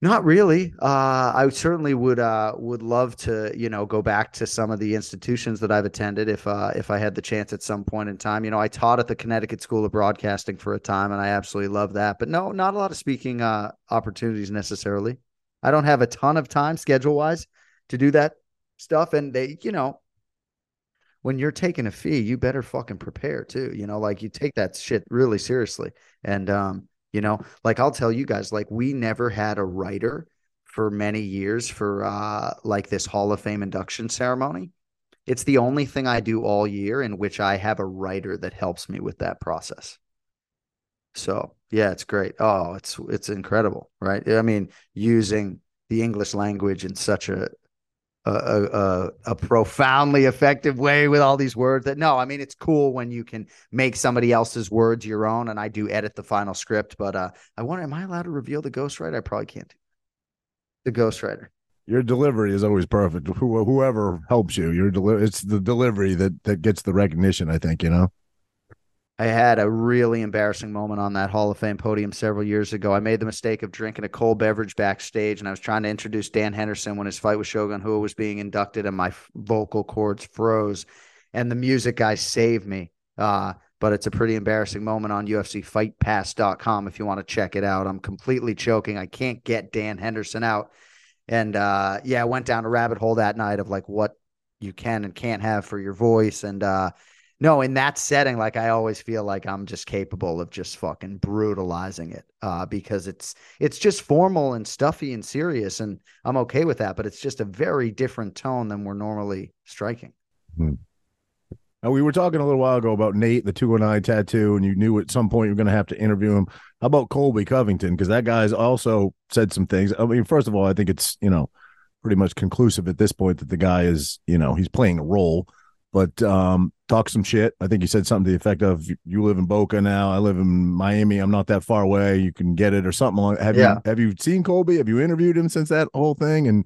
Not really. Uh, I certainly would uh, would love to, you know, go back to some of the institutions that I've attended if uh, if I had the chance at some point in time. You know, I taught at the Connecticut School of Broadcasting for a time, and I absolutely love that. But no, not a lot of speaking uh, opportunities necessarily. I don't have a ton of time schedule wise to do that stuff, and they, you know, when you're taking a fee, you better fucking prepare too. You know, like you take that shit really seriously, and um, you know, like I'll tell you guys, like we never had a writer for many years for uh like this Hall of Fame induction ceremony. It's the only thing I do all year in which I have a writer that helps me with that process. So yeah, it's great. Oh, it's it's incredible, right? I mean, using the English language in such a a, a, a- profoundly effective way with all these words that no, I mean it's cool when you can make somebody else's words your own. And I do edit the final script, but uh I wonder, am I allowed to reveal the ghostwriter? I probably can't. The ghostwriter. Your delivery is always perfect. Who, whoever helps you, your deli- it's the delivery that that gets the recognition. I think you know. I had a really embarrassing moment on that Hall of Fame podium several years ago. I made the mistake of drinking a cold beverage backstage, and I was trying to introduce Dan Henderson when his fight with Shogun Rua was being inducted, and my vocal cords froze. And the music guy saved me. Uh, but it's a pretty embarrassing moment on UFCFightPass.com if you want to check it out. I'm completely choking. I can't get Dan Henderson out. And uh, yeah, I went down a rabbit hole that night of like what you can and can't have for your voice. And uh, no, in that setting, like I always feel like I'm just capable of just fucking brutalizing it uh, because it's it's just formal and stuffy and serious, and I'm okay with that. But it's just a very different tone than we're normally striking. Now, we were talking a little while ago about Nate, the 209 tattoo, and you knew at some point you were going to have to interview him. How about Colby Covington? Because that guy's also said some things. I mean, first of all, I think it's, you know, pretty much conclusive at this point that the guy is, you know, he's playing a role, but um, talk some shit. I think you said something to the effect of, "You live in Boca now. I live in Miami. I'm not that far away. You can get it," or something. Like, have Yeah. you have you seen Colby? Have you interviewed him since that whole thing? And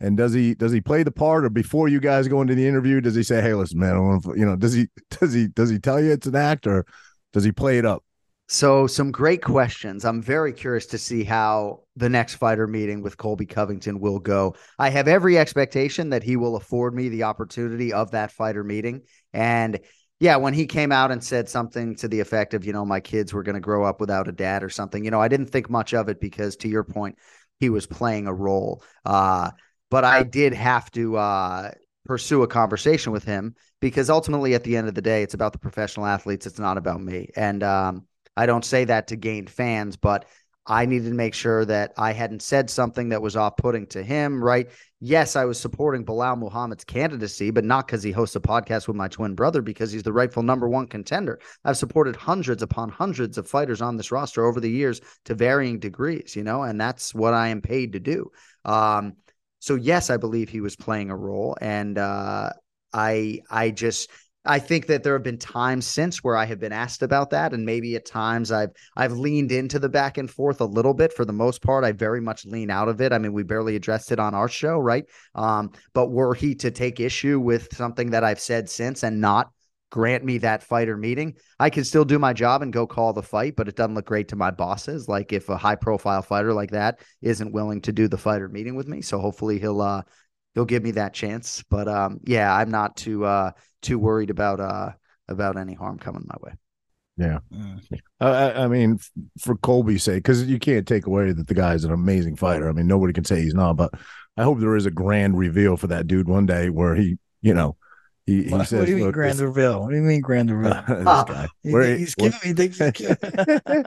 and does he does he play the part, or before you guys go into the interview, does he say, "Hey, listen, man, I want to," you know, does he does he does he tell you it's an act, or does he play it up? So, some great questions. I'm very curious to see how the next fighter meeting with Colby Covington will go. I have every expectation that he will afford me the opportunity of that fighter meeting. And yeah, when he came out and said something to the effect of, you know, my kids were going to grow up without a dad or something, you know, I didn't think much of it because to your point, he was playing a role. Uh, but I did have to uh, pursue a conversation with him because ultimately, at the end of the day, it's about the professional athletes. It's not about me. And, um, I don't say that to gain fans, but I needed to make sure that I hadn't said something that was off putting to him, right? Yes, I was supporting Belal Muhammad's candidacy, but not because he hosts a podcast with my twin brother, because he's the rightful number one contender. I've supported hundreds upon hundreds of fighters on this roster over the years to varying degrees, you know, and that's what I am paid to do. Um, so yes, I believe he was playing a role, and uh, I I just I think that there have been times since where I have been asked about that, and maybe at times I've I've leaned into the back and forth a little bit. For the most part, I very much lean out of it. I mean, we barely addressed it on our show, right? Um, but were he to take issue with something that I've said since and not grant me that fighter meeting, I can still do my job and go call the fight, but it doesn't look great to my bosses. Like if a high profile fighter like that isn't willing to do the fighter meeting with me, so hopefully he'll uh he'll give me that chance. But um, yeah, I'm not too uh too worried about uh about any harm coming my way. Yeah, mm. I, I mean, for Colby's sake, because you can't take away that the guy's an amazing fighter. I mean, nobody can say he's not. But I hope there is a grand reveal for that dude one day where he, you know, he, he what, says, "What do you mean grand reveal? What do you mean grand reveal?" this guy, he, he's giving me things.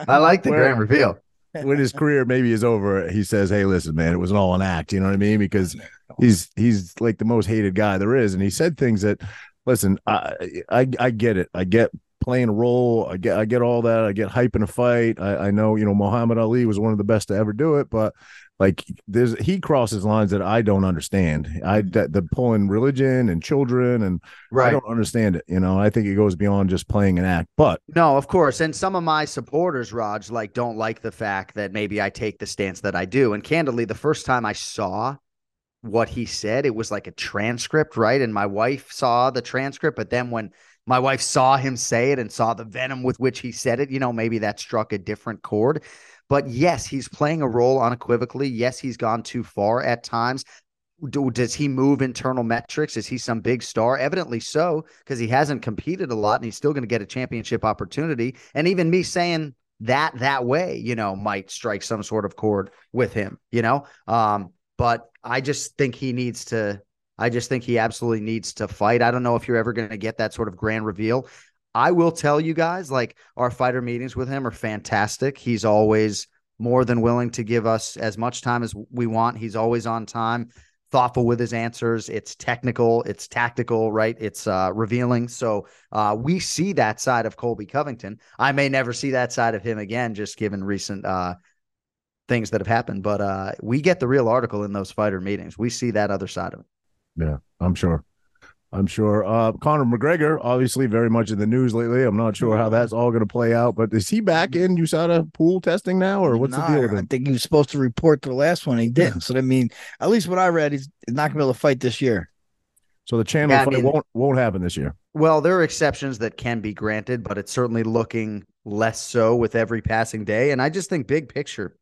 I like the where, grand reveal. When his career maybe is over, he says, "Hey, listen, man, it was all an act." You know what I mean? Because he's he's like the most hated guy there is, and he said things that listen, I, I I get it. I get playing a role. I get I get all that. I get hype in a fight. I, I know you know Muhammad Ali was one of the best to ever do it, but like there's he crosses lines that I don't understand. I mm-hmm. that the pulling religion and children and right. I don't understand it. You know, I think it goes beyond just playing an act. But no, of course. And some of my supporters, Raj, like don't like the fact that maybe I take the stance that I do. And candidly, the first time I saw what he said. It was like a transcript, right? And my wife saw the transcript, but then when my wife saw him say it and saw the venom with which he said it, you know, maybe that struck a different chord. But yes, he's playing a role unequivocally. Yes, he's gone too far at times. Do, does he move internal metrics? Is he some big star? Evidently so, because he hasn't competed a lot and he's still going to get a championship opportunity. And even me saying that that way, you know, might strike some sort of chord with him, you know? Um, but I just think he needs to. I just think he absolutely needs to fight. I don't know if you're ever going to get that sort of grand reveal. I will tell you guys, like our fighter meetings with him are fantastic. He's always more than willing to give us as much time as we want. He's always on time, thoughtful with his answers. It's technical, it's tactical, right? It's uh, revealing. So uh, we see that side of Colby Covington. I may never see that side of him again, just given recent uh, things that have happened. But uh, we get the real article in those fighter meetings. We see that other side of it. Yeah, I'm sure. I'm sure. Uh, Conor McGregor, obviously, very much in the news lately. I'm not sure how that's all going to play out, but is he back in USADA pool testing now, or what's nah, the deal with him? I think he was supposed to report to the last one. He didn't. So I mean, at least what I read, he's not going to be able to fight this year. So the Chandler yeah, fight I mean, won't won't happen this year. Well, there are exceptions that can be granted, but it's certainly looking less so with every passing day. And I just think big picture,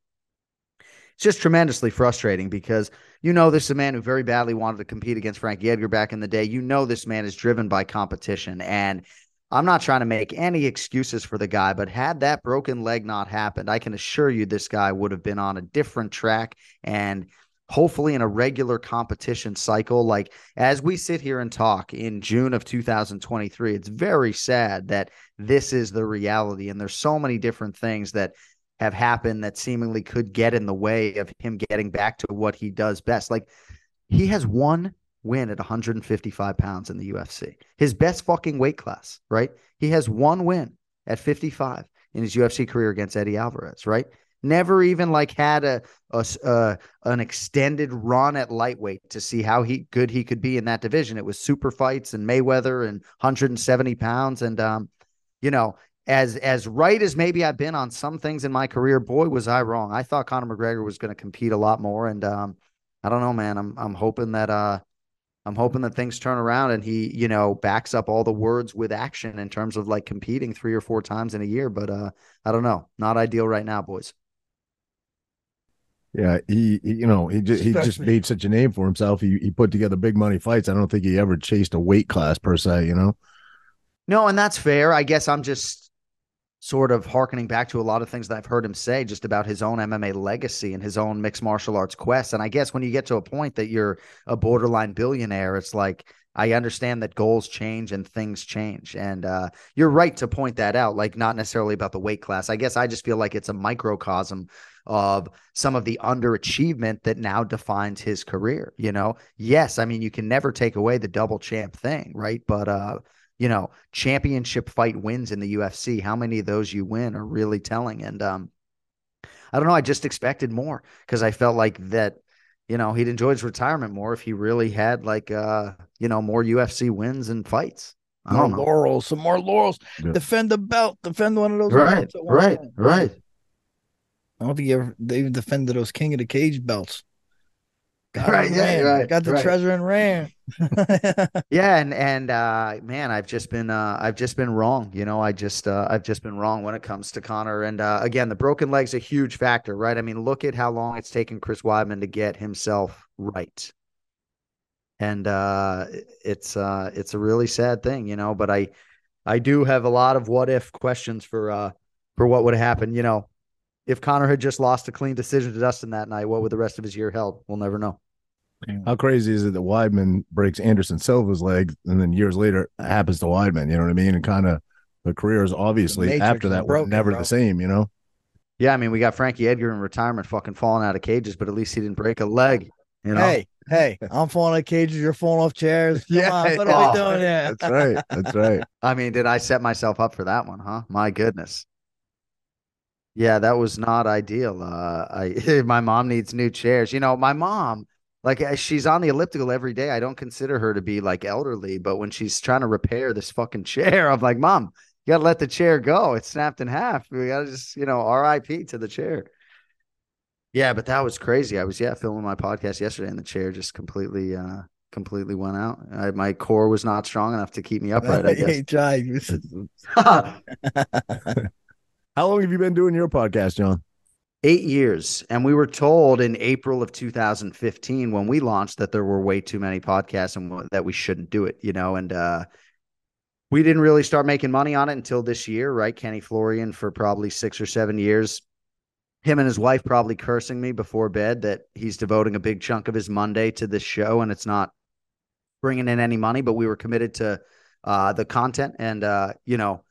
it's just tremendously frustrating because you know this is a man who very badly wanted to compete against Frankie Edgar back in the day. You know this man is driven by competition. And I'm not trying to make any excuses for the guy, but had that broken leg not happened, I can assure you this guy would have been on a different track and hopefully in a regular competition cycle. Like as we sit here and talk in June of 2023, it's very sad that this is the reality. And there's so many different things that have happened that seemingly could get in the way of him getting back to what he does best. Like he has one win at 155 pounds in the UFC, his best fucking weight class, right? He has one win at 55 in his UFC career against Eddie Alvarez, right? Never even like had a, a uh, an extended run at lightweight to see how he good he could be in that division. It was super fights and Mayweather and 170 pounds, and um, you know as as right as maybe I've been on some things in my career, boy, was I wrong. I thought Conor McGregor was going to compete a lot more, and um, I don't know, man. I'm I'm hoping that uh, I'm hoping that things turn around and he, you know, backs up all the words with action in terms of like competing three or four times in a year. But uh, I don't know, not ideal right now, boys. Yeah, he, he, you know he just he just made such a name for himself. He he put together big money fights. I don't think he ever chased a weight class per se. You know. No, and that's fair. I guess I'm just sort of harkening back to a lot of things that I've heard him say just about his own MMA legacy and his own mixed martial arts quest. And I guess when you get to a point that you're a borderline billionaire, it's like I understand that goals change and things change. And uh, you're right to point that out, like not necessarily about the weight class. I guess I just feel like it's a microcosm of some of the underachievement that now defines his career. You know, yes, I mean, you can never take away the double champ thing, right? But uh, you know, championship fight wins in the UFC. How many of those you win are really telling. And um, I don't know. I just expected more because I felt like that, you know, he'd enjoy his retirement more if he really had like, uh, you know, more UFC wins and fights. I More don't know. laurels, some more laurels. Yeah. Defend the belt. Defend one of those. Right, belts at one right, time. right. I don't think you ever they even defended those King of the Cage belts. Got Right, yeah, right, Got the right. treasure and ran. Yeah, and and uh, man, I've just been uh, I've just been wrong. You know, I just uh, I've just been wrong when it comes to Conor. And uh, again, the broken leg's a huge factor, right? I mean, look at how long it's taken Chris Weidman to get himself right. And uh, it's uh, it's a really sad thing, you know. But I I do have a lot of what if questions for uh, for what would happen. You know, if Conor had just lost a clean decision to Dustin that night, what would the rest of his year held? We'll never know. How crazy is it that Weidman breaks Anderson Silva's leg, and then years later it happens to Weidman? You know what I mean? And kind of the career is obviously after that broken, were never bro. the same. You know? Yeah, I mean, we got Frankie Edgar in retirement, fucking falling out of cages, but at least he didn't break a leg. You know, Hey, hey, I'm falling off cages. You're falling off chairs. Come Yeah, on, what yeah. are we doing here? That's right. That's right. I mean, did I set myself up for that one? Huh? My goodness. Yeah, that was not ideal. Uh, I my mom needs new chairs. You know, my mom, like, uh, she's on the elliptical every day. I don't consider her to be like elderly, but when she's trying to repair this fucking chair, I'm like, Mom, you gotta let the chair go. It snapped in half. We gotta just, you know, R.I.P. to the chair. Yeah, but that was crazy. I was yeah filming my podcast yesterday, and the chair just completely, uh, completely went out. I, my core was not strong enough to keep me upright. I guess. Hey, How long have you been doing your podcast, Jon? Eight years. And we were told in April of 2015 when we launched that there were way too many podcasts and that we shouldn't do it, you know, and uh we didn't really start making money on it until this year, right? Kenny Florian for probably six or seven years. Him and his wife probably cursing me before bed that he's devoting a big chunk of his Monday to this show and it's not bringing in any money, but we were committed to uh, the content. And, uh, you know,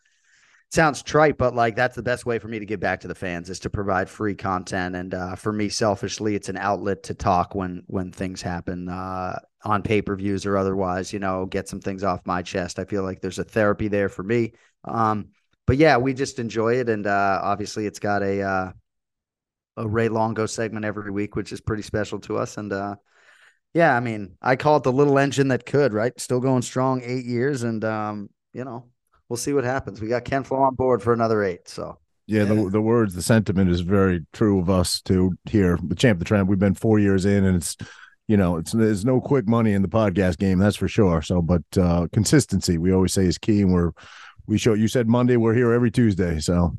sounds trite, but like that's the best way for me to give back to the fans is to provide free content. And uh, for me, selfishly, it's an outlet to talk when when things happen uh, on pay per views or otherwise. You know, get some things off my chest. I feel like there's a therapy there for me. Um, but yeah, we just enjoy it, and uh, obviously, it's got a uh, a Ray Longo segment every week, which is pretty special to us. And uh, yeah, I mean, I call it the little engine that could, right? Still going strong, eight years, and um, you know, we'll see what happens. We got Ken Flo on board for another eight. So Yeah, Yeah. the the words, the sentiment is very true of us too here. The champ, the tramp. We've been four years in, and it's you know it's there's no quick money in the podcast game, that's for sure. So, but uh consistency, we always say is key, and we're we show. You said Monday, we're here every Tuesday. So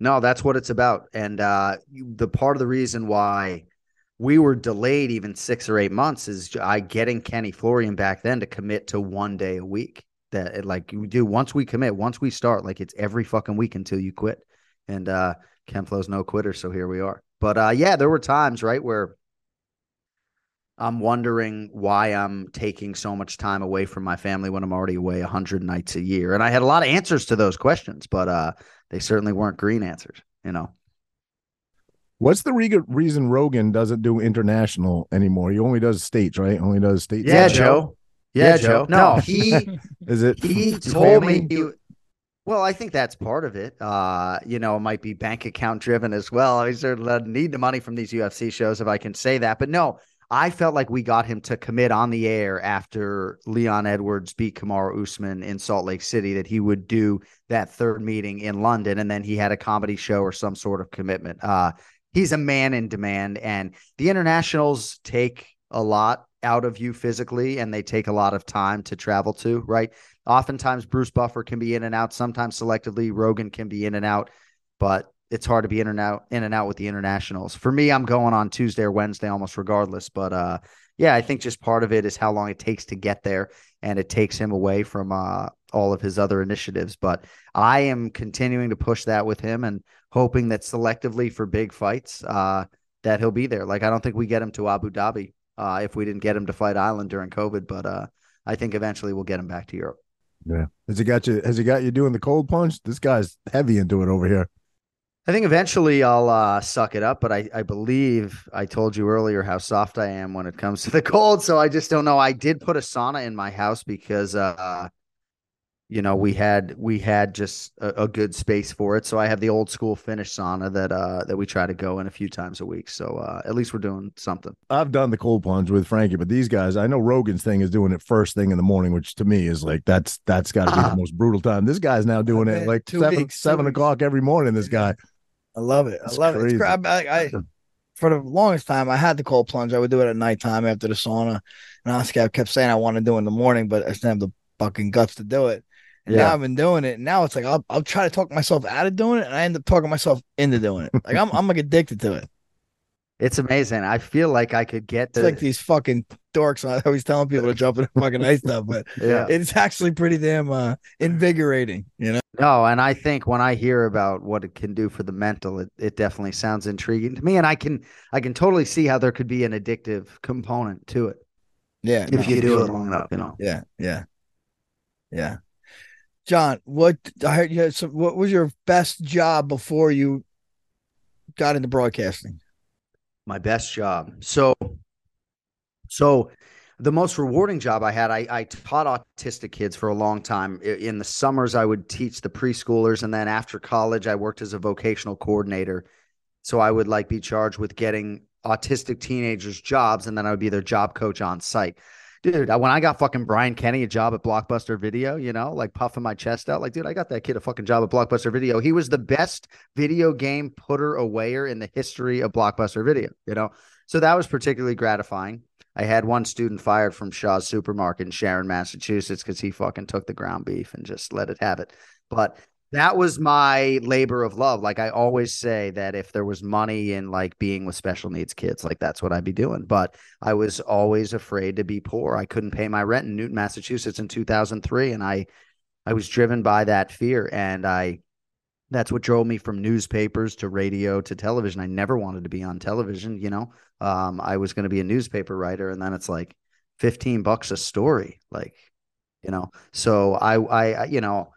no, that's what it's about. And uh, you- the part of the reason why we were delayed even six or eight months is I getting Kenny Florian back then to commit to one day a week. That it, like you do once we commit, once we start, like it's every fucking week until you quit. And uh, Ken Flo's no quitter, so here we are. But uh, yeah, there were times right where I'm wondering why I'm taking so much time away from my family when I'm already away 100 nights a year. And I had a lot of answers to those questions, but uh, they certainly weren't green answers, you know. what's the re- reason Rogan doesn't do international anymore? He only does states, right? Only does states. Yeah, Joe. Yeah, Yeah, Joe. Joe. No, he Is it? he told me. he- well, I think that's part of it. Uh, you know, it might be bank account driven as well. I certainly need the money from these UFC shows if I can say that. But no, I felt like we got him to commit on the air after Leon Edwards beat Kamaru Usman in Salt Lake City that he would do that third meeting in London, and then he had a comedy show or some sort of commitment. Uh, he's a man in demand, and the internationals take a lot out of you physically, and they take a lot of time to travel to. Right? Oftentimes, Bruce Buffer can be in and out. Sometimes, selectively, Rogan can be in and out, but it's hard to be in and out in and out with the internationals. For me, I'm going on Tuesday or Wednesday almost regardless. But uh, yeah, I think just part of it is how long it takes to get there, and it takes him away from uh, all of his other initiatives. But I am continuing to push that with him and hoping that selectively for big fights, uh, that he'll be there. Like I don't think we get him to Abu Dhabi uh, if we didn't get him to Fight Island during COVID, but uh, I think eventually we'll get him back to Europe. Yeah. Has he got you? Has he got you doing the cold plunge? This guy's heavy into it over here. I think eventually I'll uh, suck it up, but I, I believe I told you earlier how soft I am when it comes to the cold. So I just don't know. I did put a sauna in my house because uh, you know, we had we had just a, a, good space for it. So I have the old school Finnish sauna that uh that we try to go in a few times a week. So uh at least we're doing something. I've done the cold plunge with Frankie, but these guys, I know Rogan's thing is doing it first thing in the morning, which to me is like that's that's got to be the most brutal time. This guy's now doing it like seven weeks, seven o'clock every morning. This guy, I love it. I love crazy. it. It's, I, I, for the longest time, I had the cold plunge. I would do it at nighttime after the sauna, and Oscar kept saying I want to do it in the morning, but I just didn't have the fucking guts to do it. And yeah. now I've been doing it. And now it's like I'll I'll try to talk myself out of doing it, and I end up talking myself into doing it. Like I'm I'm like addicted to it. It's amazing. I feel like I could get to... It's like these fucking dorks. I always telling people to jump in the fucking ice stuff, but yeah, it's actually pretty damn uh, invigorating, you know. No, and I think when I hear about what it can do for the mental, it, it definitely sounds intriguing to me, and I can I can totally see how there could be an addictive component to it. Yeah, if no, you do it long enough, you know. Yeah, yeah, yeah. Jon, what I heard you had some, what was your best job before you got into broadcasting? My best job. So so the most rewarding job I had, I, I taught autistic kids for a long time. In the summers, I would teach the preschoolers, and then after college, I worked as a vocational coordinator. So I would like be charged with getting autistic teenagers jobs, and then I would be their job coach on site dude, when I got fucking Brian Kenny a job at Blockbuster Video, you know, like puffing my chest out, like, dude, I got that kid a fucking job at Blockbuster Video. He was the best video game putter awayer in the history of Blockbuster Video, you know. So that was particularly gratifying. I had one student fired from Shaw's Supermarket in Sharon, Massachusetts, because he fucking took the ground beef and just let it have it. But that was my labor of love. Like I always say that if there was money in like being with special needs kids, like that's what I'd be doing. But I was always afraid to be poor. I couldn't pay my rent in Newton, Massachusetts in 2003 and I I was driven by that fear and I that's what drove me from newspapers to radio to television. I never wanted to be on television, you know. Um, I was going to be a newspaper writer and then it's like 15 bucks a story, like you know. So I I you know,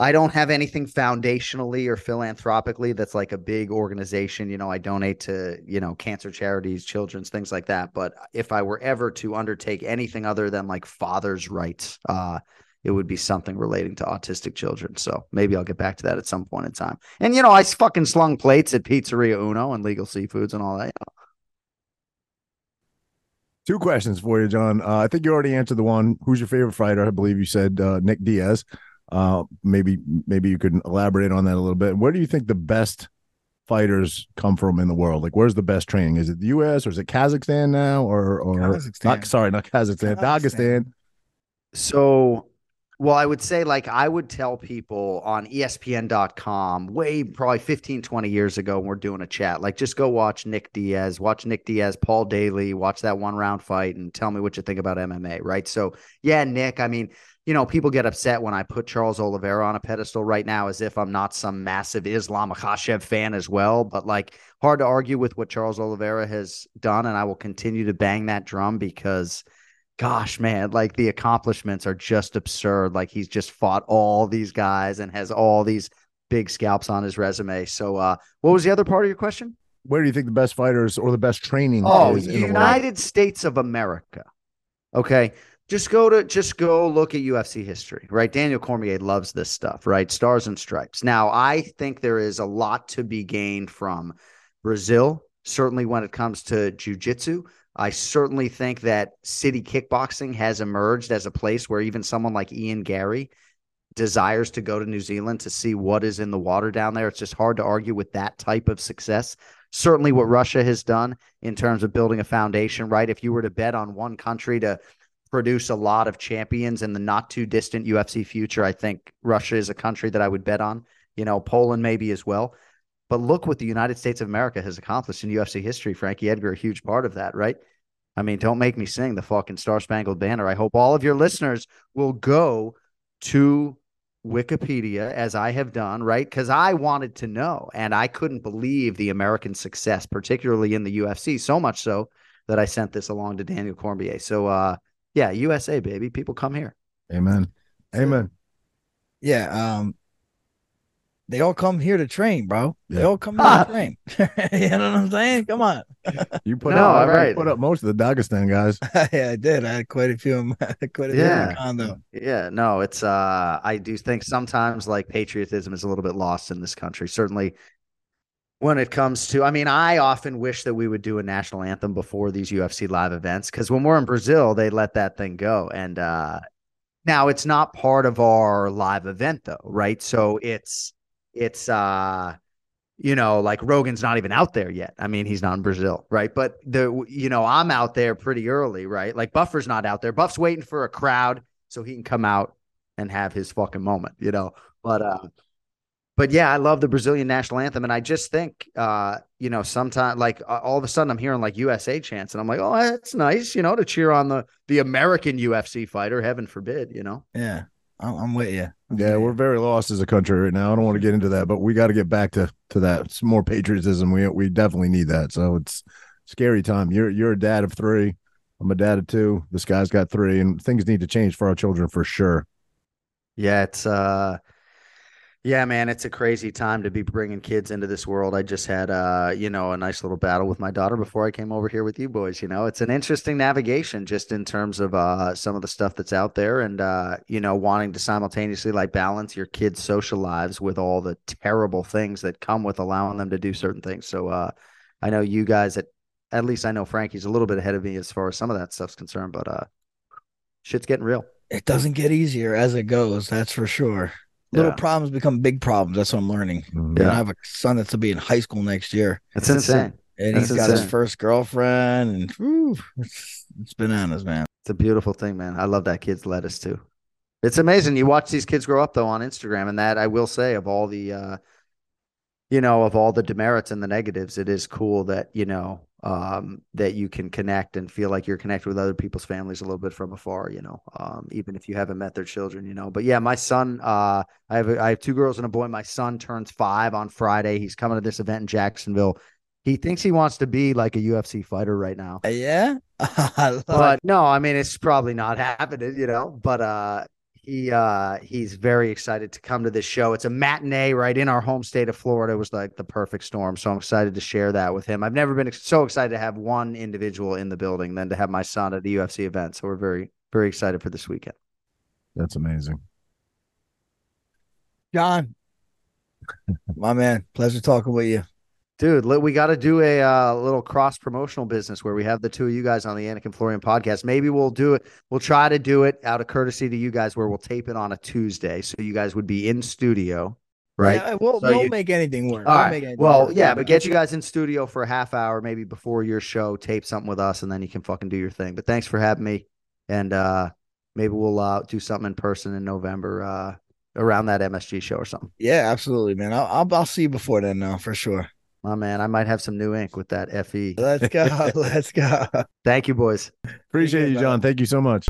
I don't have anything foundationally or philanthropically that's like a big organization. You know, I donate to, you know, cancer charities, children's, things like that. But if I were ever to undertake anything other than like father's rights, uh, it would be something relating to autistic children. So maybe I'll get back to that at some point in time. And, you know, I fucking slung plates at Pizzeria Uno and Legal Seafoods and all that. You know. Two questions for you, Jon. Uh, I think you already answered the one. Who's your favorite fighter? I believe you said uh, Nick Diaz. Uh, maybe maybe you could elaborate on that a little bit. Where do you think the best fighters come from in the world? Like, where's the best training? Is it the U.S. or is it Kazakhstan now, or or Kazakhstan. Not, sorry, not Kazakhstan, Kazakhstan. Dagestan. So well, I would say, like, I would tell people on ESPN.com way probably 15, 20 years ago, when we're doing a chat, like, just go watch Nick Diaz, watch Nick Diaz, Paul Daley, watch that one round fight and tell me what you think about MMA, right? So, yeah, Nick, I mean, you know, people get upset when I put Charles Oliveira on a pedestal right now as if I'm not some massive Islam Makhachev fan as well. But like, hard to argue with what Charles Oliveira has done. And I will continue to bang that drum because, gosh, man, like the accomplishments are just absurd. Like, he's just fought all these guys and has all these big scalps on his resume. So, uh, what was the other part of your question? Where do you think the best fighters or the best training oh? United States of America. Okay just go to just go look at UFC history, right? Daniel Cormier loves this stuff, right? Stars and stripes. Now, I think there is a lot to be gained from Brazil, certainly when it comes to jiu-jitsu. I certainly think that city kickboxing has emerged as a place where even someone like Ian Garry desires to go to New Zealand to see what is in the water down there. It's just hard to argue with that type of success. Certainly, what Russia has done in terms of building a foundation, right? If you were to bet on one country to produce a lot of champions in the not too distant UFC future. I think Russia is a country that I would bet on, you know, Poland maybe as well. But look what the United States of America has accomplished in UFC history. Frankie Edgar, a huge part of that, right? I mean, don't make me sing the fucking Star Spangled Banner. I hope all of your listeners will go to Wikipedia as I have done, right? Because I wanted to know and I couldn't believe the American success, particularly in the UFC, so much so that I sent this along to Daniel Cormier. So, uh, yeah, USA, baby. People come here. Amen. Amen. Yeah. Um, they all come here to train, bro. They Yeah. all come here to train. you know what I'm saying? Come on. You put No, up, right. you put up most of the Dagestan guys. yeah, I did. I had quite a few. of my- quite a few in Yeah. condo. Yeah, no, it's uh I do think sometimes like patriotism is a little bit lost in this country. Certainly when it comes to I mean, I often wish that we would do a national anthem before these UFC live events cuz when we're in Brazil, they let that thing go and uh now it's not part of our live event though, right? So it's it's uh you know, like Rogan's not even out there yet. I mean, he's not in Brazil, right? But the you know, I'm out there pretty early, right? Like Buffer's not out there. Buff's waiting for a crowd so he can come out and have his fucking moment, you know. But uh but yeah, I love the Brazilian national anthem and I just think uh you know, sometimes like uh, all of a sudden I'm hearing like USA chants and I'm like, "Oh, that's nice, you know, to cheer on the the American UFC fighter, heaven forbid, you know." Yeah, I'm, I'm with you. Yeah, we're very lost as a country right now. I don't want to get into that, but we got to get back to to that. Some more patriotism. We we definitely need that. So it's scary time. You're you're a dad of three. I'm a dad of two. This guy's got three, and things need to change for our children for sure. Yeah, it's uh yeah, man, it's a crazy time to be bringing kids into this world. I just had uh, you know, a nice little battle with my daughter before I came over here with you boys, you know. It's an interesting navigation just in terms of uh some of the stuff that's out there and uh, you know, wanting to simultaneously like balance your kids' social lives with all the terrible things that come with allowing them to do certain things. So uh I know you guys at at least I know Frankie's a little bit ahead of me as far as some of that stuff's concerned, but uh shit's getting real. It doesn't get easier as it goes. That's for sure. Little Yeah. problems become big problems. That's what I'm learning. Mhm. And I have a son that's going to be in high school next year, It's insane. and That's he's got his first girlfriend, and whew, it's, it's bananas, man. It's a beautiful thing, man. I love that kid's lettuce too. It's amazing. You watch these kids grow up though on Instagram, and that I will say of all the uh you know, of all the demerits and the negatives, it is cool that, you know, um, that you can connect and feel like you're connected with other people's families a little bit from afar, you know, um, even if you haven't met their children, you know. But yeah, my son, uh, I have a, I have two girls and a boy. My son turns five on Friday. He's coming to this event in Jacksonville. He thinks he wants to be like a UFC fighter right now Yeah, but no, I mean it's probably not happening, you know. But uh he uh he's very excited to come to this show. It's a matinee right in our home state of Florida. It was like the perfect storm. So I'm excited to share that with him. I've never been ex- so excited to have one individual in the building than to have my son at the UFC event. So we're very, very excited for this weekend. That's amazing. Jon, my man. Pleasure talking with you. Dude, we got to do a uh, little cross promotional business where we have the two of you guys on the Anik and Florian podcast. Maybe we'll do it. We'll try to do it out of courtesy to you guys where we'll tape it on a Tuesday. So you guys would be in studio, right? Yeah, we'll, So we'll you- make anything work. All We'll right. make anything Well, work. yeah, but get you guys in studio for a half hour, maybe before your show, tape something with us, and then you can fucking do your thing. But thanks for having me. And uh maybe we'll uh do something in person in November, uh around that MSG show or something. Yeah, absolutely, man. I'll, I'll I'll see you before then, now for sure. My man, I might have some new ink with that FE. Let's go. Let's go. Thank you, boys. Appreciate you. Jon. Thank you so much.